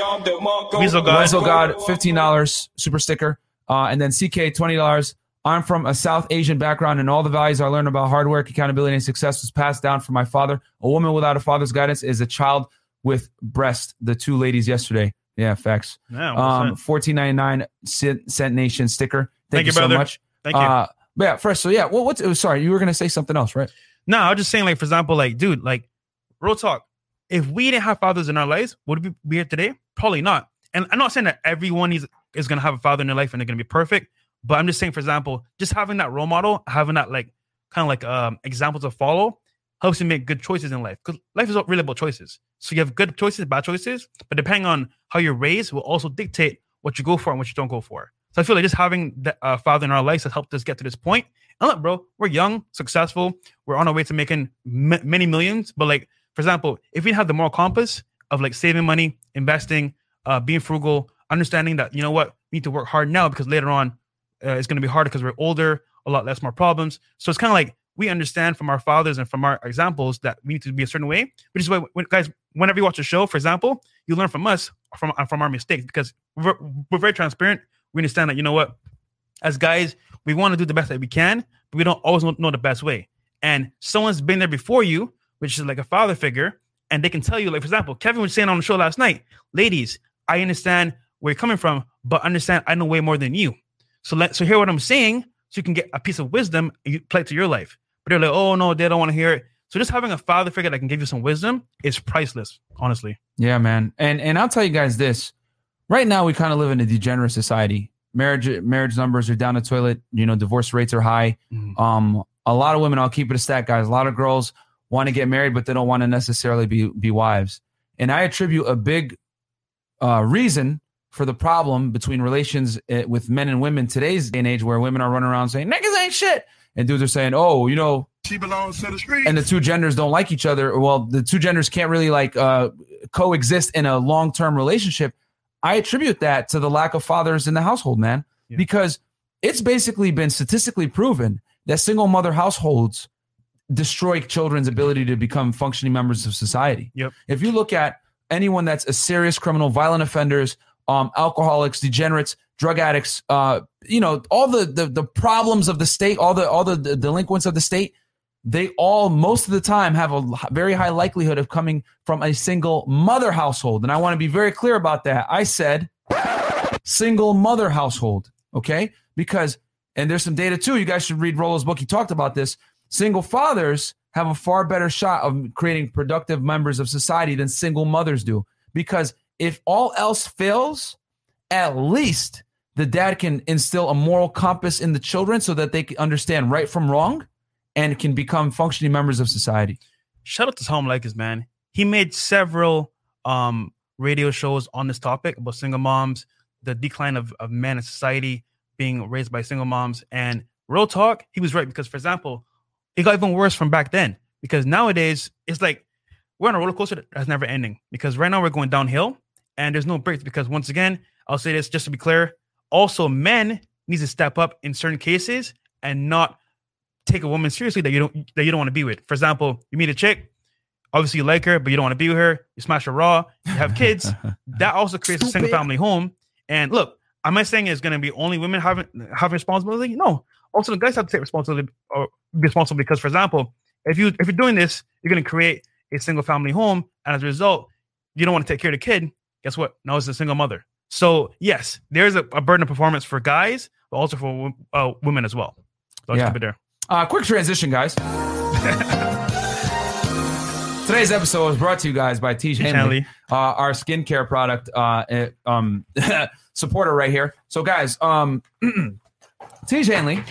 Weasel God. Weasel God, fifteen dollars, super sticker. Uh, and then CK, twenty dollars. I'm from a South Asian background, and all the values I learned about hard work, accountability, and success was passed down from my father. A woman without a father's guidance is a child with breast. The two ladies yesterday. Yeah, facts. Yeah, Um, um, fourteen ninety nine cent, nation sticker. Thank, Thank you, you, so brother. much. Thank you. Uh, but yeah, first, so yeah, what, what's oh, sorry, you were gonna say something else, right? No, I was just saying, like, for example, like, dude, like, real talk. If we didn't have fathers in our lives, would we be here today? Probably not. And I'm not saying that everyone is, is going to have a father in their life and they're going to be perfect. But I'm just saying, for example, just having that role model, having that, like, kind of like um, example to follow helps you make good choices in life. Because life is really about choices. So you have good choices, bad choices. But depending on how you're raised, will also dictate what you go for and what you don't go for. So I feel like just having that uh, father in our lives has helped us get to this point. And look, bro, we're young, successful. We're on our way to making m- many millions. But like, for example, if we have the moral compass of like saving money, investing, uh, being frugal, understanding that you know what, we need to work hard now because later on uh, it's going to be harder because we're older, a lot less more problems. So it's kind of like we understand from our fathers and from our examples that we need to be a certain way. Which is why, when, guys, whenever you watch a show, for example, you learn from us from uh, from our mistakes because we're, we're very transparent. We understand that you know what, as guys, we want to do the best that we can, but we don't always know, know the best way. And someone's been there before you, which is like a father figure, and they can tell you, like for example, Kevin was saying on the show last night, ladies, I understand where you're coming from, but understand I know way more than you. So let so hear what I'm saying, so you can get a piece of wisdom and you play it to your life. But they're like, oh no, they don't want to hear it. So just having a father figure that can give you some wisdom is priceless, honestly. Yeah, man. And and I'll tell you guys this. Right now we kind of live in a degenerate society. Marriage marriage numbers are down the toilet. You know, divorce rates are high. Mhm. Um, a lot of women, I'll keep it a stat, guys. A lot of girls want to get married, but they don't want to necessarily be be wives. And I attribute a big uh, reason for the problem between relations uh, with men and women today's day and age, where women are running around saying niggas ain't shit, and dudes are saying, oh, you know, She belongs to the street. and the two genders don't like each other. Well, the two genders can't really like uh, coexist in a long term relationship. I attribute that to the lack of fathers in the household, man, Yeah. because it's basically been statistically proven that single mother households destroy children's ability to become functioning members of society. Yep. If you look at anyone that's a serious criminal, violent offenders, um, alcoholics, degenerates, drug addicts, uh, you know, all the, the the problems of the state, all the all the, the delinquents of the state, they all most of the time have a very high likelihood of coming from a single mother household. And I want to be very clear about that. I said single mother household, okay? Because and there's some data too. You guys should read Rollo's book. He talked about this. Single fathers have a far better shot of creating productive members of society than single mothers do. Because if all else fails, at least the dad can instill a moral compass in the children so that they can understand right from wrong and can become functioning members of society. shout out to Tom Leykis, man. He made several um radio shows on this topic about single moms, the decline of, of men in society being raised by single moms. And real talk, he was right because, for example, it got even worse from back then. Because nowadays it's like we're on a roller coaster that's never ending. Because right now we're going downhill and there's no breaks. Because once again, I'll say this just to be clear. Also, men need to step up in certain cases and not take a woman seriously that you don't that you don't want to be with. For example, you meet a chick, obviously you like her, but you don't want to be with her. You smash her raw. You have kids. that also creates a single family home. And look, am I saying it's going to be only women having having responsibility? No. Also, the guys have to take responsibility or be responsible because, for example, if you if you're doing this, you're going to create a single family home, and as a result, you don't want to take care of the kid. Guess what? Now it's a single mother. So yes, there's a, a burden of performance for guys, but also for uh, women as well. So Yeah. keep it there. Uh, quick transition, guys. Today's episode was brought to you guys by Tiege Hanley, Hanley. uh, our skincare product. Uh, it, um, supporter right here. So guys, um, Tiege Hanley,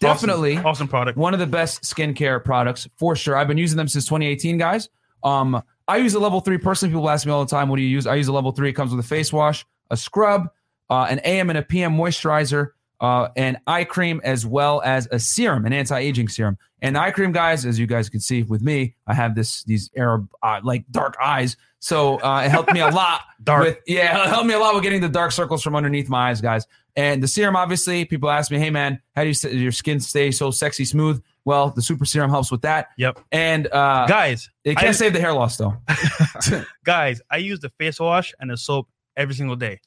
definitely awesome, awesome product. one of the best skincare products for sure. I've been using them since 2018, guys. Um, I use a level three personally. People ask me all the time, "What do you use?" I use a level three. It comes with a face wash, a scrub, uh, an AM and a PM moisturizer, uh, an eye cream, as well as a serum, an anti-aging serum. And the eye cream, guys, as you guys can see with me, I have this these Arab uh, like dark eyes, so uh, it helped me a lot. Dark. with yeah, it helped me a lot with getting the dark circles from underneath my eyes, guys. And the serum, obviously, people ask me, "Hey, man, how do you your skin stay so sexy smooth?" Well, the super serum helps with that. Yep. And uh, Guys, it can't I- save the hair loss though. guys, I use the face wash and the soap every single day.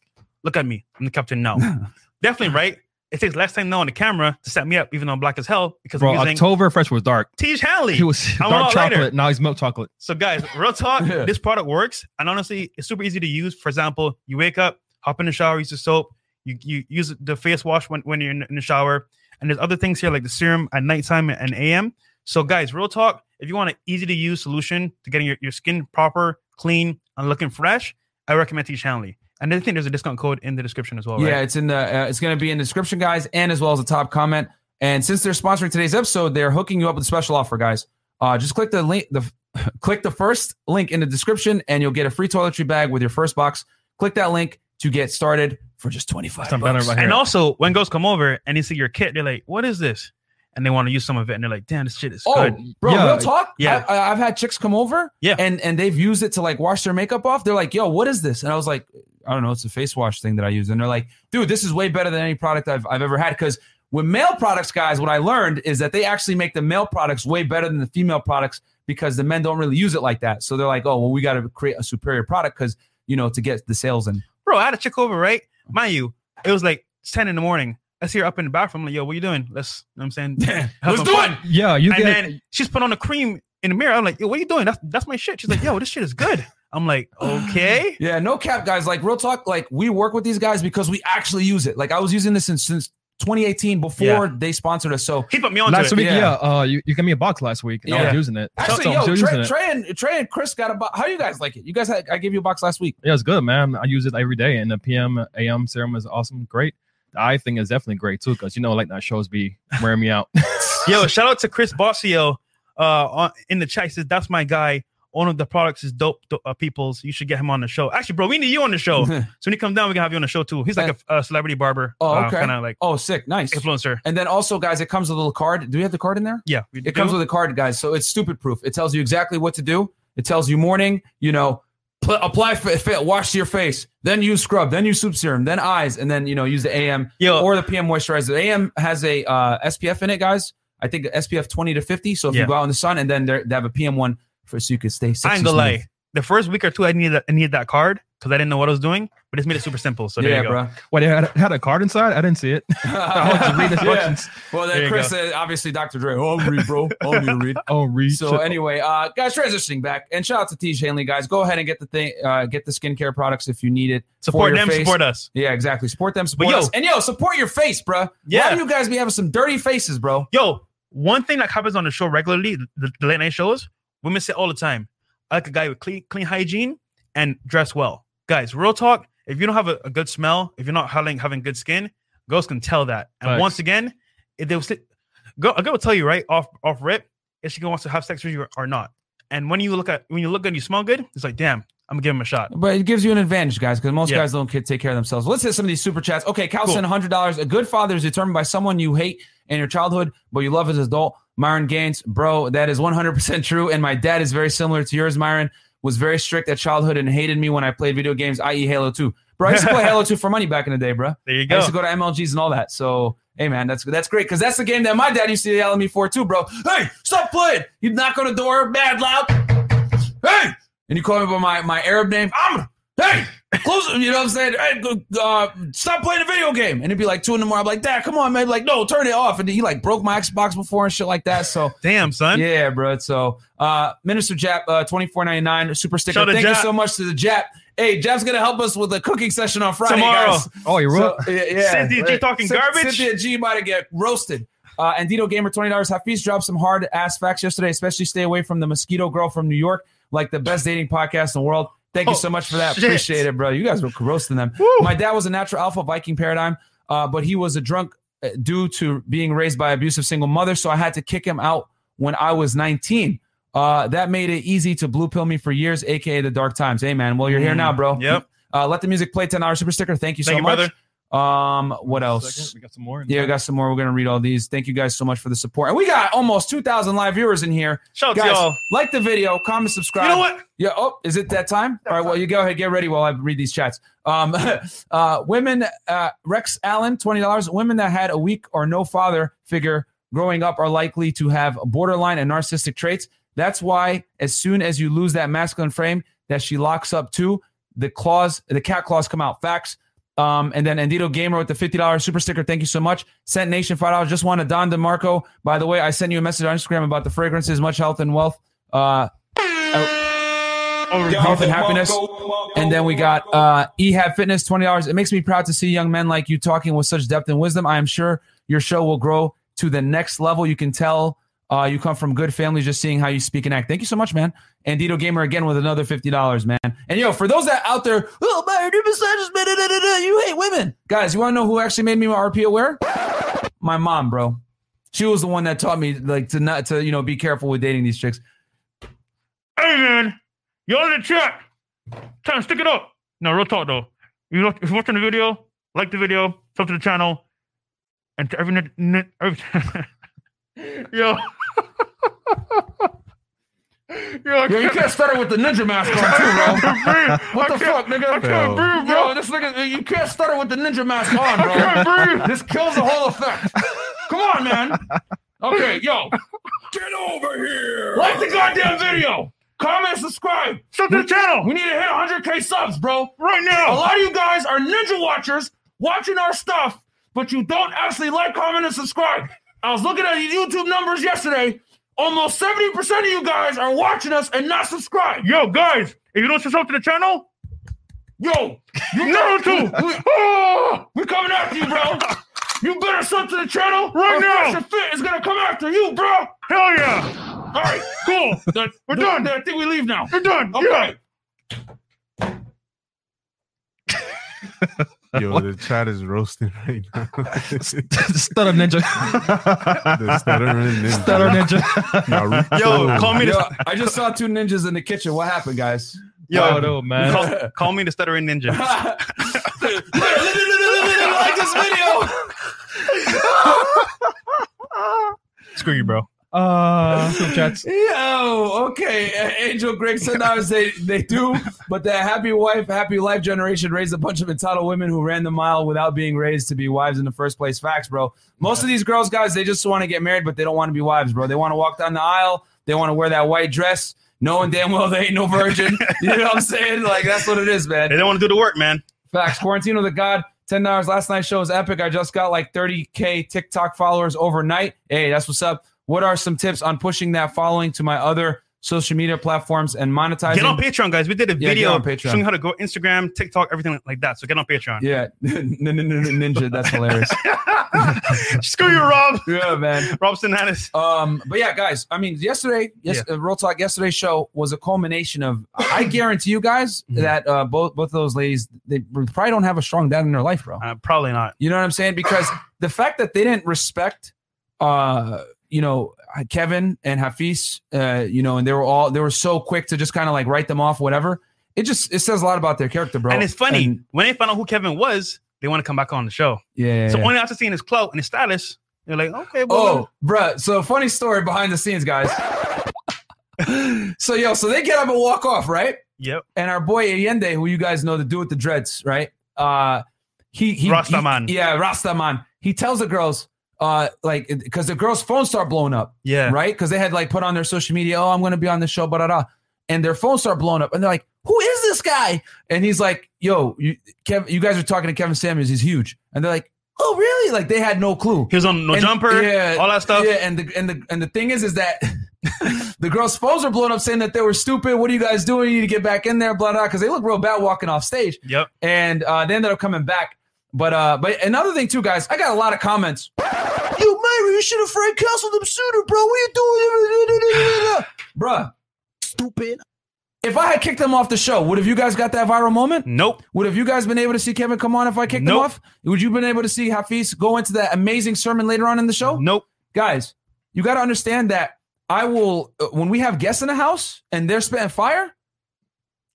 Look at me. I'm the captain now. Definitely right. It takes less time now on the camera to set me up, even though I'm black as hell, because Bro, I'm using October fresh was dark. Tiege Hanley. He was I'm dark chocolate. Now he's milk chocolate. So, guys, real talk, Yeah. this product works. And honestly, it's super easy to use. For example, you wake up, hop in the shower, use the soap, you, you use the face wash when, when you're in, in the shower. And there's other things here like the serum at nighttime and AM. So, guys, real talk, if you want an easy to use solution to getting your, your skin proper, clean, and looking fresh, I recommend Tiege Hanley. And I think there's a discount code in the description as well. Yeah, Right? it's in the uh, it's going to be in the description, guys, and as well as the top comment. And since they're sponsoring today's episode, they're hooking you up with a special offer, guys. Uh, just click the link, the click the first link in the description, and you'll get a free toiletry bag with your first box. Click that link to get started for just twenty five. Some better right And also, when girls come over and they see your kit, they're like, "What is this?" And they want to use some of it, and they're like, "Damn, this shit is Oh, good." bro, Yeah. real talk. Yeah. I, I, I've had chicks come over, Yeah. and and they've used it to like wash their makeup off. They're like, "Yo, what is this?" And I was like, "I don't know. It's a face wash thing that I use." And they're like, "Dude, this is way better than any product I've I've ever had." Because with male products, guys, what I learned is that they actually make the male products way better than the female products because the men don't really use it like that. So they're like, "Oh, well, we got to create a superior product because you know to get the sales in." bro, I had a chick over, right? Mind you, it was like 10 in the morning. I see her up in the bathroom. I'm like, yo, what you doing? Let's, you know what I'm saying? Have Let's do fun. it. yeah, you And get then she's put on a cream in the mirror. I'm like, yo, what are you doing? That's, that's my shit. She's like, yo, this shit is good. I'm like, okay. Yeah, no cap, guys. Like real talk. Like we work with these guys because we actually use it. Like I was using this since since 2018 before Yeah. they sponsored us. So He put me on last it. week, yeah. yeah, uh, you, you gave me a box last week. And I Yeah. was using it. Actually, So I'm yo, still Trey, using it. Trey and Trey and Chris got a box. How you guys like it? You guys, had, I gave you a box last week. Yeah, it's good, man. I use it every day, and the PM AM serum is awesome, great. The eye thing is definitely great too, because you know, like that shows be wearing me out. Yo, shout out to Chris Bossio uh, on, in the chat. He says, that's my guy. One of the products is dope, dope uh, people's. You should get him on the show. Actually, bro, we need you on the show. so when he comes down, we can have you on the show too. He's like a, a celebrity barber. Oh, uh, okay. kind of like oh, sick, nice. influencer. And then also, guys, it comes with a little card. Do we have the card in there? Yeah. we It comes with a card, guys. So it's stupid proof. It tells you exactly what to do. It tells you morning, you know, pl- apply, fa- wash your face, then use scrub, then use soup serum, then eyes, and then you know use the AM Yo. or the PM moisturizer. The AM has a uh, SPF in it, guys. I think SPF 20 to 50. So if Yeah. you go out in the sun, and then they're- have a PM one for so you could stay. I sexy ain't gonna lie. The first week or two, I needed that, I needed that card because I didn't know what I was doing, but it's made it super simple. So there yeah, you go. bro. What, it had, had a card inside? I didn't see it. I want to read instructions. Well, then you Chris said, obviously, Dr. Dre. Oh, I'll read, bro. I'll need to read. Oh, read. So shit. anyway, uh, guys, transitioning back, and shout out to Tiege Hanley, guys. Go ahead and get the thing, uh, get the skincare products if you need it. Support them, face. support us. Yeah, exactly. Support them, support But yo- us, and yo, support your face, bro. Why Yeah. do you guys be having some dirty faces, bro? Yo, one thing that happens on the show regularly, the, the late night shows, women say all the time, I like a guy with clean, clean hygiene and dress well. Guys, real talk, if you don't have a, a good smell, if you're not having having good skin, girls can tell that. And once again, if they will sit, go, a girl will tell you right off off rip if she wants to have sex with you or, not. And when you look at when you look good, and you smell good, it's like, damn, I'm gonna give him a shot. But it gives you an advantage, guys, because most Yeah. guys don't take care of themselves. Let's hit some of these super chats. Okay, Calson, hundred dollars. A good father is determined by someone you hate in your childhood, but you love as an adult. Myron Gaines, bro, that is one hundred percent true. And my dad is very similar to yours, Myron. Was very strict at childhood and hated me when I played video games, i.e., Halo Two. Bro, I used to play Halo Two for money back in the day, bro. There you I go. used to go to MLGs and all that. So, hey, man, that's that's great because that's the game that my dad used to yell at me for too, bro. Hey, stop playing! You'd knock on the door, bad loud. Hey, and you call me by my my Arab name. I'm hey, close. You know what I'm saying? Hey, uh, stop playing a video game. And it'd be like two in the morning. I'm like, Dad, come on, man. Like, no, turn it off. And he like broke my Xbox before and shit like that. So. Damn, son. Yeah, bro. So, uh, Minister Jap, uh, twenty four ninety nine super sticker. Shout out Thank you Jap. so much to the Jap. Hey, Jap's gonna help us with a cooking session on Friday, Tomorrow. guys. oh, you So, wrote. yeah, yeah. Cynthia G talking Cyn- garbage. Cynthia G might get roasted. Uh, and Dito Gamer twenty dollars. Hafiz dropped some hard ass facts yesterday. Especially stay away from the mosquito girl from New York, like the best dating podcast in the world. Thank you Oh, so much for that. shit. Appreciate it, bro. You guys were roasting them. Woo. My dad was a natural alpha Viking paradigm, uh, but he was a drunk uh, due to being raised by abusive single mother. So I had to kick him out when I was 19. Uh, that made it easy to blue pill me for years, aka the dark times. Hey, man. Well, you're here Mm, now, bro. yep. Uh, let the music play. Ten dollars super sticker. Thank you so you, much. brother. Um, what Second, else? We got some more. Yeah, we got some more. We're gonna read all these. Thank you guys so much for the support. And we got almost 2,000 live viewers in here. Shout out to Guys, y'all. like the video, comment, subscribe. You know what? Yeah. Oh, is it that time? All right. Well, you go ahead, get ready while I read these chats. Um, uh, women, uh, Rex Allen, twenty dollars. Women that had a weak or no father figure growing up are likely to have borderline and narcissistic traits. That's why, as soon as you lose that masculine frame that she locks up to, the claws, the cat claws come out. Facts. Um, and then Andito Gamer with the fifty dollars super sticker. Thank you so much. Sent Nation five dollars. Just wanted Don DeMarco. By the way, I sent you a message on Instagram about the fragrances. Much health and wealth. Uh, health and happiness. And then we got uh, Ehab Fitness, twenty dollars. It makes me proud to see young men like you talking with such depth and wisdom. I am sure your show will grow to the next level. You can tell uh, you come from good families just seeing how you speak and act. Thank you so much, man. And Dito Gamer again with another fifty dollars, man. And yo, for those that out there, oh my, you're misogynist, da, da, da, da, you hate women, guys. You want to know who actually made me my RP aware? My mom, bro. She was the one that taught me like to not to you know be careful with dating these chicks. Hey man, in the chat. To stick it up. No, real talk though. You look, if you're watching the video, like the video, sub to the channel, and to every, every yo. Yo, Yo, you can't start it with the ninja mask on too, bro. What the fuck, nigga? I can't breathe, Yo, bro. this nigga, you can't start it with the ninja mask on, I can't bro. breathe. This kills the whole effect. Come on, man. Okay, yo, Get over here! like the goddamn video. Comment, subscribe. Sub to the channel We need to hit 100k subs, bro. right now. A lot of you guys are ninja watchers watching our stuff, but you don't actually like, comment, and subscribe. I was looking at the YouTube numbers yesterday. Almost 70% of you guys are watching us and not subscribed. Yo, guys, if you don't subscribe to the channel, Yo, you Naruto. We, oh, we coming after you, bro. You better sub to the channel Right now. Fresh Fit is gonna come after you, bro. hell yeah. All right, cool. We're done. I think we leave now. We're done. Okay. Yo, the chat is roasting right now. Stutter Ninja. the stuttering ninja. Stutter Ninja. Yo, call me Yo, the I just saw two ninjas in the kitchen. What happened, guys? yo, Yo, no, man. call, call me the stuttering ninja. like this video. Screw you, bro. Uh, super chats. Yo, okay. Uh, Angel Greg said now they they do, but the happy wife, happy life generation raised a bunch of entitled women who ran the mile without being raised to be wives in the first place. Facts, bro. Most of these girls, guys, they just want to get married, but they don't want to be wives, bro. They want to walk down the aisle. They want to wear that white dress, knowing damn well they ain't no virgin. You know what I'm saying? Like that's what it is, man. They don't want to do the work, man. Facts. Quarantino the God. Ten dollars. Last night's show was epic. I just got like 30k TikTok followers overnight. Hey, that's what's up. What are some tips on pushing that following to my other social media platforms and monetizing? Get on Patreon, guys. We did a Yeah, video on Patreon. showing how to go Instagram, TikTok, everything like that. So get on Patreon. yeah, ninja. That's hilarious. Screw you, Rob. yeah, man. Robson Hannes. Um, but yeah, guys. I mean, yesterday, yes, uh, Real Talk. Yesterday's show was a culmination of. I guarantee you guys Mhm. that uh, both both of those ladies they probably don't have a strong dad in their life, bro. Uh, probably not. You know what I'm saying? Because the fact that they didn't respect, uh, you know, Kevin and Hafiz, uh, you know, and they were all they were so quick to just kind of like write them off, whatever. It just it says a lot about their character, bro. And it's funny And- when they found out who Kevin was, they want to come back on the show. yeah. So only after seeing his clout and his status, they're like, okay, well, Oh, bruh. So funny story behind the scenes, guys. so yo, so they get up and walk off, right? yep, And our boy Allende, who you guys know, the dude with the dreads, right? Uh, he he Rastaman. he- yeah, Rastaman. He tells the girls, uh, like, because the girls' phones start blowing up. yeah, right? Because they had like put on their social media, oh, I'm going to be on the show, blah, blah, blah. And their phones start blowing up. And they're like, who is this guy? And he's like, yo, you, Kev, you guys are talking to Kevin Samuels. He's huge. And they're like, oh, really? Like they had no clue. He was on No And- Jumper, yeah, all that stuff. Yeah, and the and the and the thing is, is that the girls' phones are blowing up, saying that they were stupid. What are you guys doing? You need to get back in there, blah blah. Because they look real bad walking off stage Yep. and uh, they ended up coming back. But uh, but another thing too, guys, I got a lot of comments. Yo, Myra, you should have Frank Castle them sooner, bro. What are you doing, bruh? Stupid. If I had kicked them off the show, would have you guys got that viral moment? Nope. Would have you guys been able to see Kevin come on if I kicked him Nope. off? Would you been able to see Hafiz go into that amazing sermon later on in the show? Nope. Guys, you got to understand that I will uh, when we have guests in the house and they're spitting fire.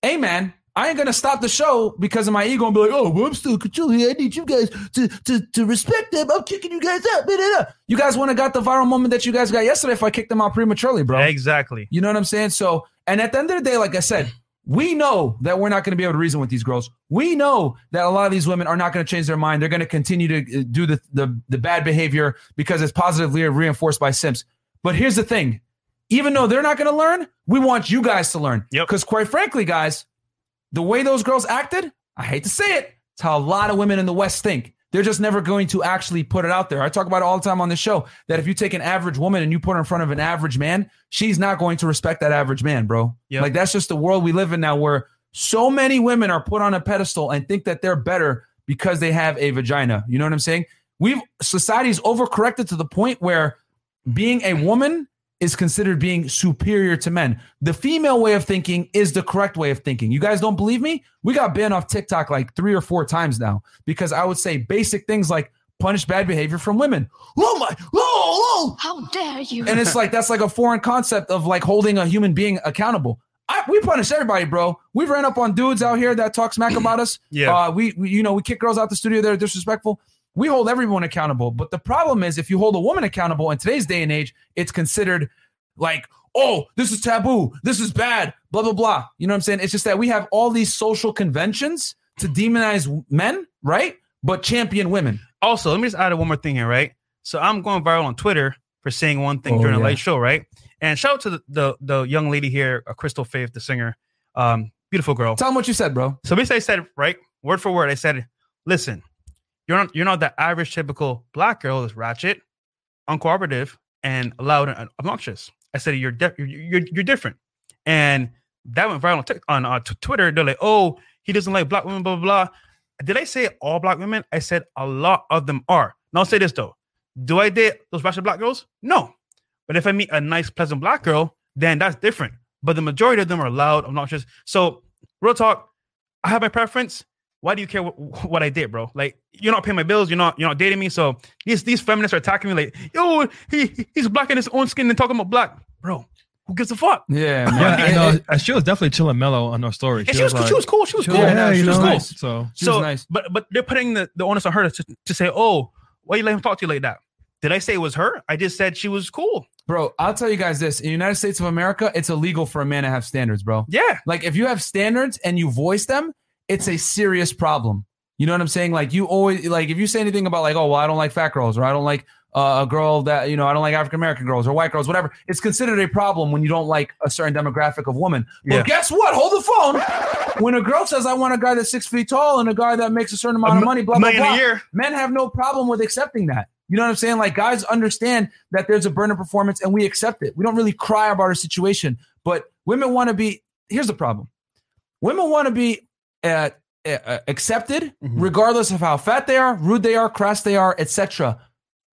Hey man, I ain't gonna stop the show because of my ego and be like, oh, well, I'm still controlling. I need you guys to to to respect them. I'm kicking you guys out. Blah, blah, blah. You guys want to got the viral moment that you guys got yesterday if I kicked them out prematurely, bro. Exactly. You know what I'm saying? So, and at the end of the day, like I said, we know that we're not going to be able to reason with these girls. We know that a lot of these women are not going to change their mind. They're going to continue to uh, do the, the the bad behavior because it's positively reinforced by simps. But here's the thing: even though they're not going to learn, we want you guys to learn. Yep. Because quite frankly, guys, the way those girls acted, I hate to say it, it's how a lot of women in the West think. They're just never going to actually put it out there. I talk about it all the time on the show that if you take an average woman and you put her in front of an average man, she's not going to respect that average man, bro. Yep. Like that's just the world we live in now where so many women are put on a pedestal and think that they're better because they have a vagina. You know what I'm saying? We've society's overcorrected to the point where being a woman is considered being superior to men. The female way of thinking is the correct way of thinking. You guys don't believe me? We got banned off TikTok like three or four times now because I would say basic things like punish bad behavior from women. Oh my, oh, oh. How dare you? And it's like that's like a foreign concept of like holding a human being accountable. I, we punish everybody, bro. We've ran up on dudes out here that talk smack about us. Yeah. Uh, we, we, you know, we kick girls out the studio. They're disrespectful. We hold everyone accountable. But the problem is, if you hold a woman accountable in today's day and age, it's considered like, oh, this is taboo. This is bad. Blah blah blah. You know what I'm saying? It's just that we have all these social conventions to demonize men, right? But champion women. Also, let me just add one more thing here, right? So I'm going viral on Twitter for saying one thing Oh, during a yeah. late show, right? And shout out to the, the the young lady here, uh, Crystal Faith, the singer, um, beautiful girl. Tell them what you said, bro. So basically, I said right, word for word, I said, "Listen, you're not you're not the average typical black girl that's ratchet, uncooperative, and loud and obnoxious." I said, "You're di- you're, different," and that went viral on, Tik- on uh, t- Twitter. They're like, "Oh, he doesn't like black women." Blah blah blah. Did I say all black women? I said a lot of them are. Now I'll say this though: Do I date those ratchet black girls? No, but if I meet a nice, pleasant black girl, then that's different. But the majority of them are loud, obnoxious. So, real talk, I have my preference. Why do you care what, what I did, bro? Like, you're not paying my bills. You're not you're not dating me. So these these feminists are attacking me like, yo, he he's black in his own skin and talking about black, bro. Who gives a fuck? Yeah, Yeah, man. no, she was definitely chilling mellow on her story. And she was, like, she was cool. She was cool. was- yeah, she was know, nice. So She was so, nice. but but they're putting the, the onus on her to, to say, oh, why you let him talk to you like that? Did I say it was her? I just said she was cool. Bro, I'll tell you guys this. In the United States of America, it's illegal for a man to have standards, bro. Yeah. Like if you have standards and you voice them, it's a serious problem. You know what I'm saying? Like you always like if you say anything about like, oh well, I don't like fat girls or I don't like uh, a girl that you know I don't like African American girls or white girls, whatever. It's considered a problem when you don't like a certain demographic of woman. But guess what? Hold the phone. When a girl says I want a guy that's six feet tall and a guy that makes a certain amount A of money, blah blah blah, year. men have no problem with accepting that. You know what I'm saying? Like guys understand that there's a burner performance and we accept it. We don't really cry about our situation, but women want to be. Here's the problem: women want to be uh, uh, accepted Mhm. regardless of how fat they are, rude they are, crass they are, etc.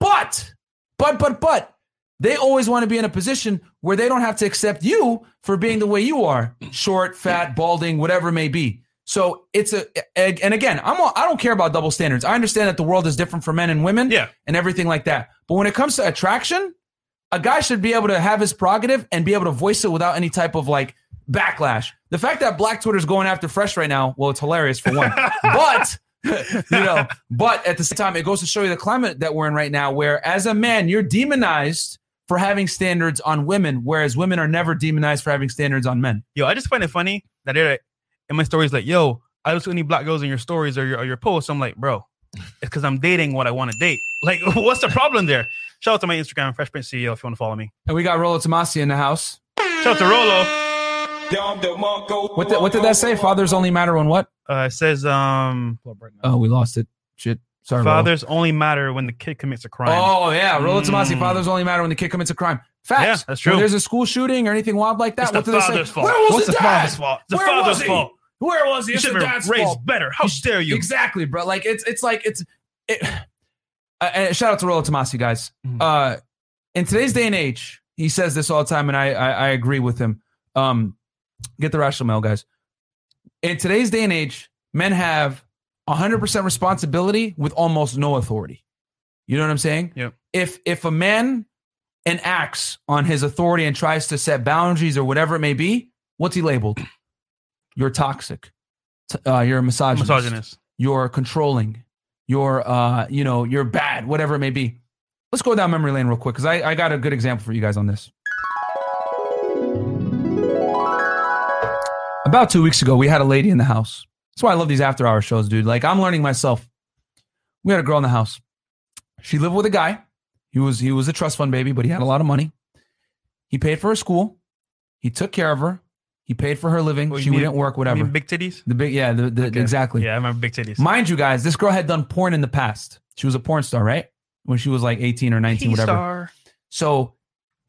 But, but, but, but, they always want to be in a position where they don't have to accept you for being the way you are, short, fat, balding, whatever it may be. So it's a, and again, I'm a, I don't care about double standards. I understand that the world is different for men and women, Yeah. and everything like that. But when it comes to attraction, a guy should be able to have his prerogative and be able to voice it without any type of like backlash. The fact that Black Twitter's going after Fresh right now, well, it's hilarious for one. but you know, but at the same time, it goes to show you the climate that we're in right now, where as a man, you're demonized for having standards on women, whereas women are never demonized for having standards on men. Yo, I just find it funny that they're in my stories like, yo, I don't see any black girls in your stories or your, or your posts. I'm like, bro, it's because I'm dating what I want to date. Like, what's the problem there? Shout out to my Instagram, Fresh Prince CEO, if you want to follow me. And we got Rollo Tomassi in the house. Shout out to Rollo. What, did- what did that say? Fathers only matter when what? Uh, it says, um, Oh, we lost it. Shit. Sorry. Rollo. fathers only matter when the kid commits a crime. Oh yeah, Rollo Tomassi. Mm. Fathers only matter when the kid commits a crime. Facts. Yeah, that's true. When there's a school shooting or anything wild like that. it's what the do they say? fault. Where was What's the, the dad? father's fault? It's the Where father's was he? fault. Where was he? You It's should the have dad's been raised fault. better. How dare you? Exactly, bro. Like it's it's like it's. It, uh, and shout out to Rollo Tomassi, guys. Mhm. Uh, in today's day and age, he says this all the time, and I I, I agree with him. Um, get the rational male, guys. In today's day and age, men have 100% responsibility with almost no authority. You know what I'm saying? Yep. If if a man enacts on his authority and tries to set boundaries or whatever it may be, what's he labeled? You're toxic. Uh, you're a misogynist. Misogynist. You're controlling. You're uh, you know, you're bad, whatever it may be. Let's go down memory lane real quick because I, I got a good example for you guys on this. About two weeks ago, we had a lady in the house. That's why I love these after hour shows, dude. Like I'm learning myself. We had a girl in the house. She lived with a guy. He was he was a trust fund baby, but he had a lot of money. He paid for her school. He took care of her. He paid for her living. Oh, what, she mean- didn't work, You whatever. mean big titties? the big, yeah, the, the, Okay. exactly. Yeah, I remember big titties. Mind you, guys, this girl had done porn in the past. She was a porn star, right? When she was like 18 or 19, whatever. P-star. So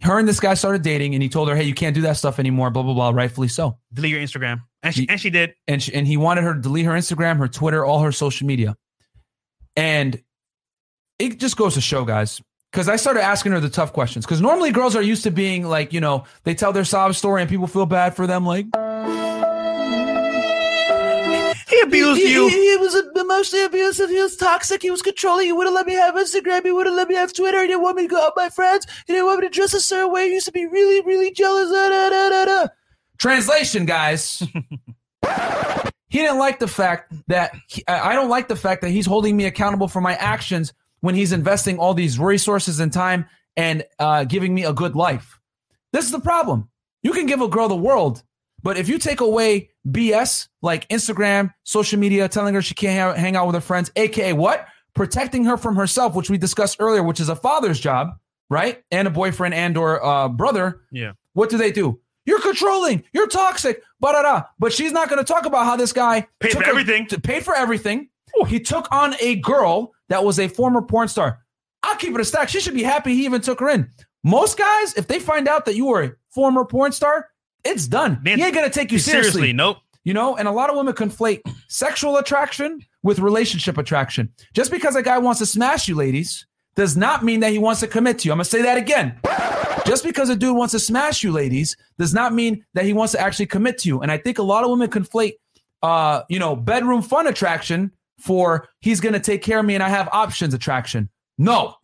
her and this guy started dating, and he told her, "Hey, you can't do that stuff anymore." Blah blah blah. Rightfully so. Delete your Instagram. And she, Ye- and she did. And she, and he wanted her to delete her Instagram, her Twitter, all her social media. And it just goes to show, guys. Because I started asking her the tough questions. Because normally girls are used to being like, you know, they tell their sob story and people feel bad for them. Like, He abused he, you. He, he was emotionally abusive. He was toxic. He was controlling. He wouldn't let me have Instagram. He wouldn't let me have Twitter. He didn't want me to go out with my friends. He didn't want me to dress a certain way. He used to be really, really jealous. Da, da, da, da, da. Translation, guys. he didn't like the fact that he, I I don't like the fact that he's holding me accountable for my actions when he's investing all these resources and time and uh, giving me a good life. This is the problem. You can give a girl the world, but if you take away BS like Instagram, social media, telling her she can't ha- hang out with her friends, aka what? Protecting her from herself, which we discussed earlier, which is a father's job, right? And a boyfriend and or uh, brother. Yeah. What do they do? You're controlling. You're toxic. Ba da da. But she's not going to talk about how this guy Paid took for everything. to- paid for everything. He took on a girl that was a former porn star. I'll keep it a stack. She should be happy he even took her in. Most guys, if they find out that you were a former porn star, it's done. Man, he ain't gonna take you seriously. Seriously, nope. You know, and a lot of women conflate sexual attraction with relationship attraction. Just because a guy wants to smash you, ladies, does not mean that he wants to commit to you. I'm gonna say that again. Just because a dude wants to smash you, ladies, does not mean that he wants to actually commit to you. And I think a lot of women conflate, uh, you know, bedroom fun attraction for he's gonna take care of me and I have options attraction. No,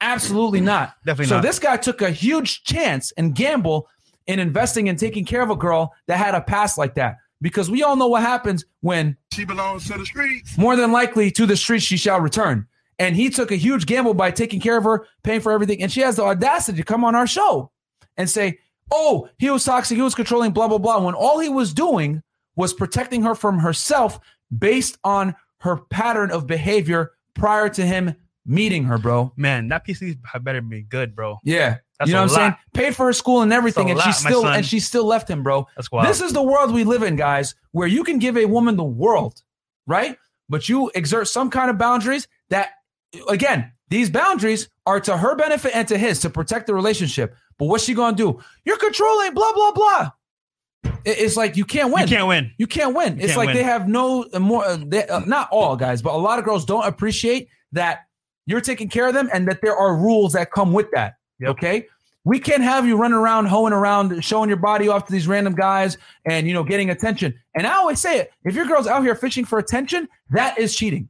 absolutely not. Definitely not so not. this guy took a huge chance and gamble in investing and taking care of a girl that had a past like that. Because we all know what happens when She belongs to the streets. more than likely to the streets she shall return. And he took a huge gamble by taking care of her, paying for everything. And she has the audacity to come on our show and say, Oh, he was toxic, he was controlling, blah, blah, blah. When all he was doing was protecting her from herself based on her pattern of behavior prior to him meeting her, bro. Man, that PC had better be good, bro. Yeah. That's you know what I'm saying? Paid for her school and everything, and she lot, my still and she still left him, bro. That's wild. This is the world we live in, guys, where you can give a woman the world, right? But you exert some kind of boundaries that, again, these boundaries are to her benefit and to his to protect the relationship. But what's she gonna do? You're controlling, blah blah blah. It's like you can't win. you can't win. You can't win. it's can't like win. they have no uh, more. Uh, they, uh, not all guys, but a lot of girls don't appreciate that you're taking care of them and that there are rules that come with that. Yep. Okay. We can't have you running around, hoeing around, showing your body off to these random guys and, you know, getting attention. And I always say it if your girl's out here fishing for attention, that is cheating.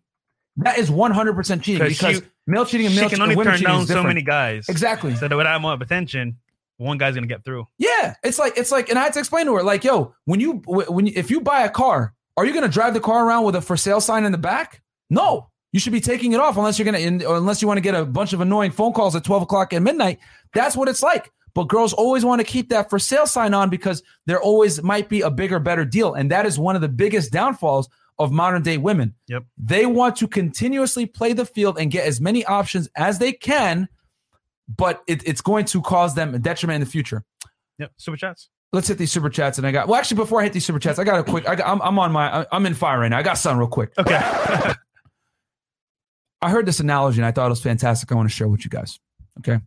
That is 100% cheating because she- male cheating and She male can cheating, only women turn down so many guys. Exactly. So that without more attention, one guy's gonna get through. Yeah, it's like it's like, and I had to explain to her, like, yo, when you when you, if you buy a car, are you going to drive the car around with a for sale sign in the back? No, you should be taking it off unless you're going to, unless you want to get a bunch of annoying phone calls at twelve o'clock at midnight. That's what it's like. But girls always want to keep that for sale sign on because there always might be a bigger, better deal, and that is one of the biggest downfalls of modern day women. Yep. They want to continuously play the field and get as many options as they can, but it, it's going to cause them a detriment in the future Yep. Super chats. let's hit these super chats. And I got well, actually, before I hit these super chats, I got a quick. I got, I'm, I'm on my. I'm in fire right now. I got something real quick. Okay. I heard this analogy and I thought it was fantastic. I want to share with you guys. Okay,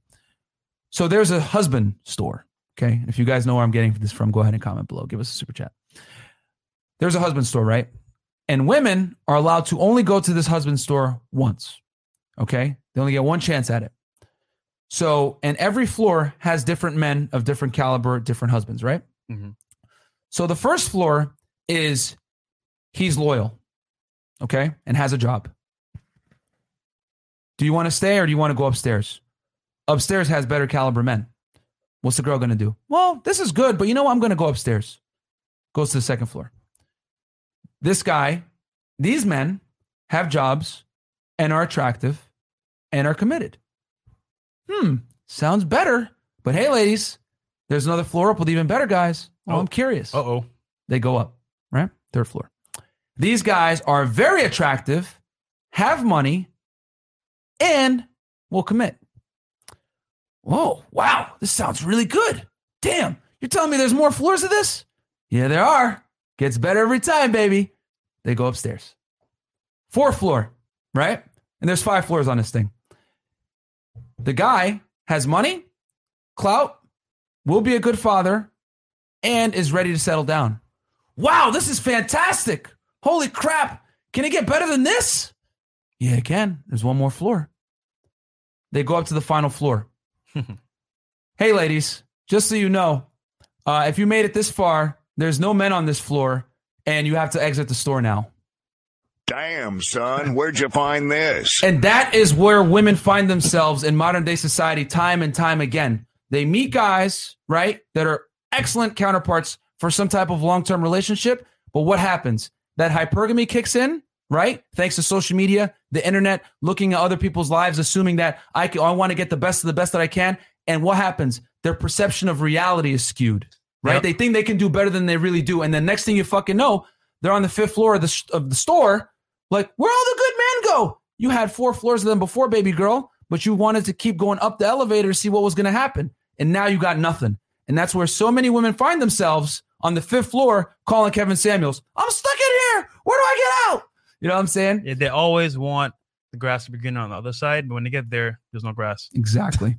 so there's a husband store. Okay, if you guys know where I'm getting this from, go ahead and comment below. Give us a super chat. There's a husband store, right? And women are allowed to only go to this husband store once. Okay, they only get one chance at it. So, and every floor has different men of different caliber, different husbands, right? Mhm. So the first floor is he's loyal, okay, and has a job. Do you want to stay or do you want to go upstairs? Upstairs has better caliber men. What's the girl going to do? Well, this is good, but you know what? I'm going to go upstairs. Goes to the second floor. This guy, these men have jobs and are attractive and are committed. Hmm, sounds better. But hey, ladies, there's another floor up with even better guys. Well, Oh. I'm curious. Uh oh. They go up, right? Third floor. These guys are very attractive, have money, and we'll commit. Whoa, wow, this sounds really good. Damn, you're telling me there's more floors of this? Yeah, there are. Gets better every time, baby. They go upstairs. Fourth floor, right? And there's five floors on this thing. The guy has money, clout, will be a good father, and is ready to settle down. Wow, this is fantastic. Holy crap. Can it get better than this? Yeah, it can. There's one more floor. They go up to the final floor. hey, ladies, just so you know, uh, if you made it this far, there's no men on this floor, and you have to exit the store now. Damn, son, where'd you find this? And that is where women find themselves in modern day society time and time again. They meet guys, right, that are excellent counterparts for some type of long term relationship. But what happens? That hypergamy kicks in, right? Thanks to social media, the internet, looking at other people's lives, assuming that I, can, I want to get the best of the best that I can. And what happens? Their perception of reality is skewed, right? Yep. They think they can do better than they really do. And the next thing you fucking know, they're on the fifth floor of the, of the store like, where all the good men go? You had four floors of them before, baby girl, but you wanted to keep going up the elevator to see what was going to happen. And now you got nothing. And that's where so many women find themselves on the fifth floor calling Kevin Samuels, I'm stuck in here. Where do I get out? You know what I'm saying? Yeah, they always want the grass to be greener on the other side, but when they get there, there's no grass. Exactly.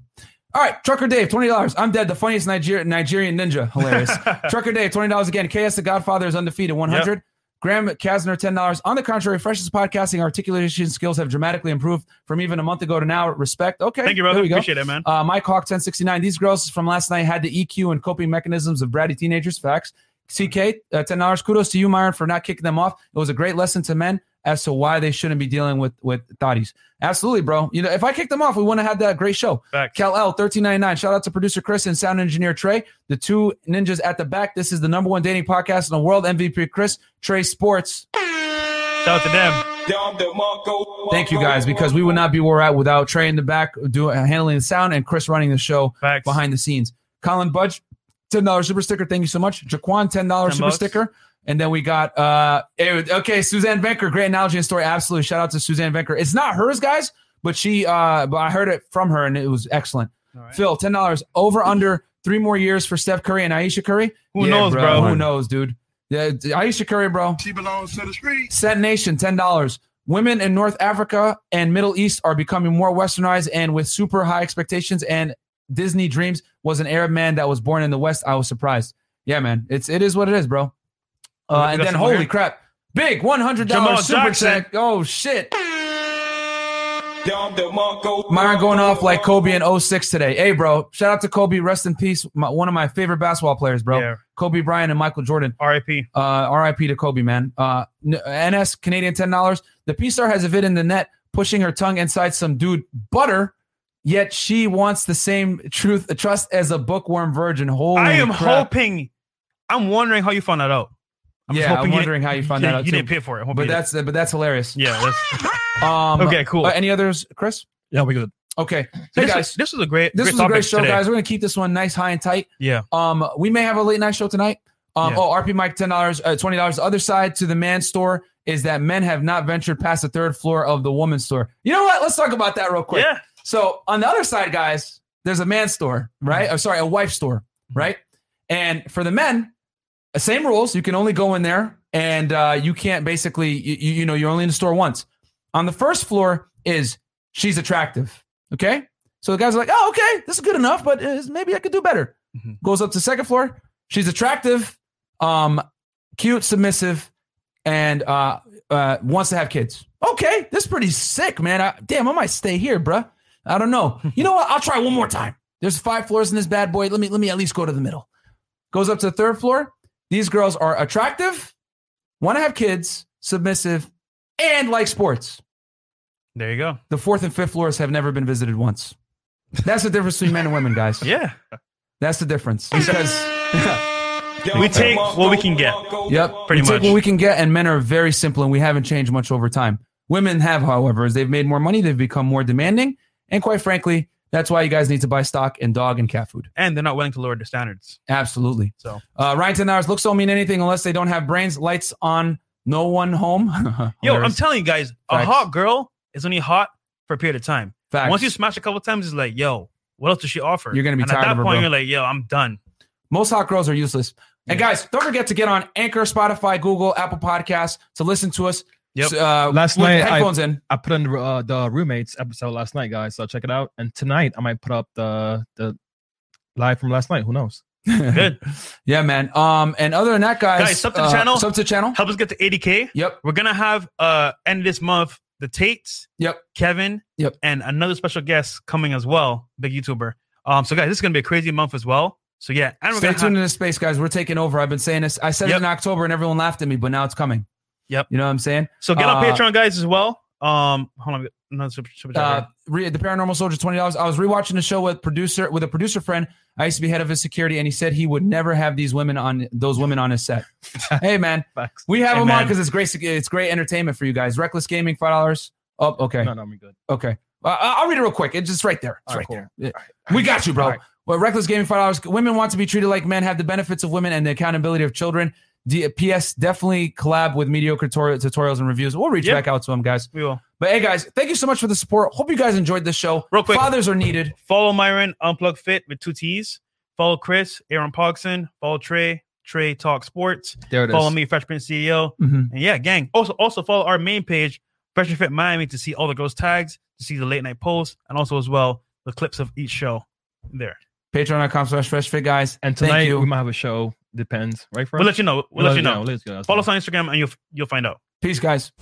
All right, Trucker Dave, twenty dollars. I'm dead. The funniest Niger- Nigerian ninja, hilarious. Trucker Dave, twenty dollars again. KS the Godfather is undefeated, one hundred. Graham Kasner, ten dollars. On the contrary, Freshest podcasting articulation skills have dramatically improved from even a month ago to now. Respect. Okay, Thank you, brother. We go. Appreciate it, man. Uh, Mike Hawk, 1069. These girls from last night had the EQ and coping mechanisms of bratty teenagers. Facts. CK, uh, $10. Kudos to you, Myron, for not kicking them off. It was a great lesson to men as to why they shouldn't be dealing with with thotties. Absolutely, bro. You know, if I kicked them off, we wouldn't have had that great show. Facts. Cal L, 1399. Shout out to producer Chris and sound engineer Trey, the two ninjas at the back. This is the number one dating podcast in the world. MVP Chris, Trey Sports. Shout out to them. Thank you guys, because we would not be where we're at without Trey in the back doing handling the sound and Chris running the show Facts. behind the scenes. Colin Budge, ten dollars super sticker. Thank you so much. Jaquan, ten dollars super bucks. sticker. And then we got uh okay, Suzanne Venker, great analogy and story. Absolutely. Shout out to Suzanne Venker. It's not hers, guys, but she uh but I heard it from her and it was excellent. All right. Phil, ten dollars over under three more years for Steph Curry and Ayesha Curry. Who knows, bro? Who knows, dude? Yeah, Ayesha Curry, bro. She belongs to the streets. Set Nation, ten dollars. Women in North Africa and Middle East are becoming more westernized and with super high expectations. And Disney Dreams was an Arab man that was born in the West. I was surprised. Yeah, man, it's it is what it is, bro. Uh, and then holy here. crap, big one hundred Jamal dollars super Jackson. check. Oh shit. Myron going off like Kobe in 06 today. Hey, bro, shout out to Kobe. Rest in peace. My, one of my favorite basketball players, bro. Yeah. Kobe Bryant and Michael Jordan. R.I.P. Uh, RIP to Kobe, man. Uh, NS Canadian ten dollars. The P star has a vid in the net pushing her tongue inside some dude butter, yet she wants the same truth trust as a bookworm virgin. Holy I am crap. hoping. I'm wondering how you found that out. I'm Yeah, I'm wondering how you found you that out, You too. didn't pay for it. But you that's but that's hilarious. yeah. That's, Um, Okay, cool. uh, any others, Chris? Yeah, we good. Okay. Hey this, guys, is, this is a great. this great was a great show, today. guys. We're gonna keep this one nice, high, and tight. Yeah. Um, we may have a late night show tonight. Um, Yeah. oh, RP Mike, ten dollars, uh, twenty dollars. The other side to the man store is that men have not ventured past the third floor of the woman store. You know what? Let's talk about that real quick. Yeah. So on the other side, guys, there's a man store, right? Oh, sorry, a wife store, right? And for the men, same rules. You can only go in there, and uh, you can't basically, you, you know, you're only in the store once. On the first floor is she's attractive. Okay, so the guys are like, oh, okay, this is good enough, but uh, maybe I could do better. Mhm. Goes up to second floor. She's attractive, um, cute, submissive, and uh, uh, wants to have kids. Okay, this is pretty sick, man. I, damn, I might stay here, bruh. I don't know. You know what? I'll try one more time. There's five floors in this bad boy. Let me let me at least go to the middle. Goes up to the third floor. These girls are attractive, want to have kids, submissive, and like sports. There you go. The fourth and fifth floors have never been visited once. That's the difference between men and women, guys. Yeah. That's the difference. Because We take what we can get. Yep. Pretty we take much. what we can get, and men are very simple, and we haven't changed much over time. Women have, however, as they've made more money, they've become more demanding, and quite frankly, that's why you guys need to buy stock in dog and cat food. And they're not willing to lower their standards. Absolutely. So Uh, Ryan ten hours looks don't mean anything unless they don't have brains. Lights on, no one home. yo, I'm telling you guys, a hot girl is only hot for a period of time. Facts. Once you smash a couple times, it's like, yo, what else does she offer? You're gonna be and tired at that of her, point, bro. you're like, yo, I'm done. Most hot girls are useless. And guys, don't forget to get on Anchor, Spotify, Google, Apple Podcasts to listen to us. Yep. Uh, Last with night, I- in. I put in the, uh, the roommates episode last night, guys. So check it out. And tonight I might put up the the live from last night. Who knows? Good. yeah, man. Um, and other than that, guys, Guys, sub to the uh, channel. Sub to the channel. Help us get to 80K. Yep. We're going to have, uh, end of this month, the Tates, Yep. Kevin, Yep. and another special guest coming as well, big YouTuber. Um, so guys, this is going to be a crazy month as well. So yeah, and we're Stay gonna tuned have, in this space, guys. We're taking over. I've been saying this. I said Yep. it in October, and everyone laughed at me, but now it's coming. Yep. You know what I'm saying? so get on uh, Patreon, guys, as well. Um, hold on, another super, super Uh, re- the Paranormal Soldier, twenty dollars. I was rewatching the show with producer with a producer friend. I used to be head of his security, and he said he would never have these women on those women on his set. hey, man, Facts. we have Hey, them on because it's great. It's great entertainment for you guys. Reckless Gaming, five dollars. Oh, okay, No, no, I'm good. okay. Uh, I'll read it real quick. It's just right there. It's All right right, cool. there. Yeah. We got you, bro. All right. Well, Reckless Gaming, five dollars. Women want to be treated like men, have the benefits of women and the accountability of children. D- P.S. Definitely collab with mediocre tutor- tutorials and reviews. We'll reach Yep. back out to them, guys. We will. But hey, guys, thank you so much for the support. Hope you guys enjoyed this show. Real quick. fathers are needed. Follow Myron Unplug Fit with two T's. Follow Chris, Aaron Pogson. Follow Trey, Trey Talk Sports. There it is. Follow me, Fresh Prince CEO. Mhm. And yeah, gang. Also, also follow our main page, Fresh and Fit Miami, to see all the girls' tags, to see the late night posts, and also as well the clips of each show there. Patreon.com slash fresh fit, guys. And Thank tonight you. we might have a show. Depends, right? We'll let you know. We'll let you know. Let's go. Follow us on Instagram, and you'll you'll find out. Peace, guys.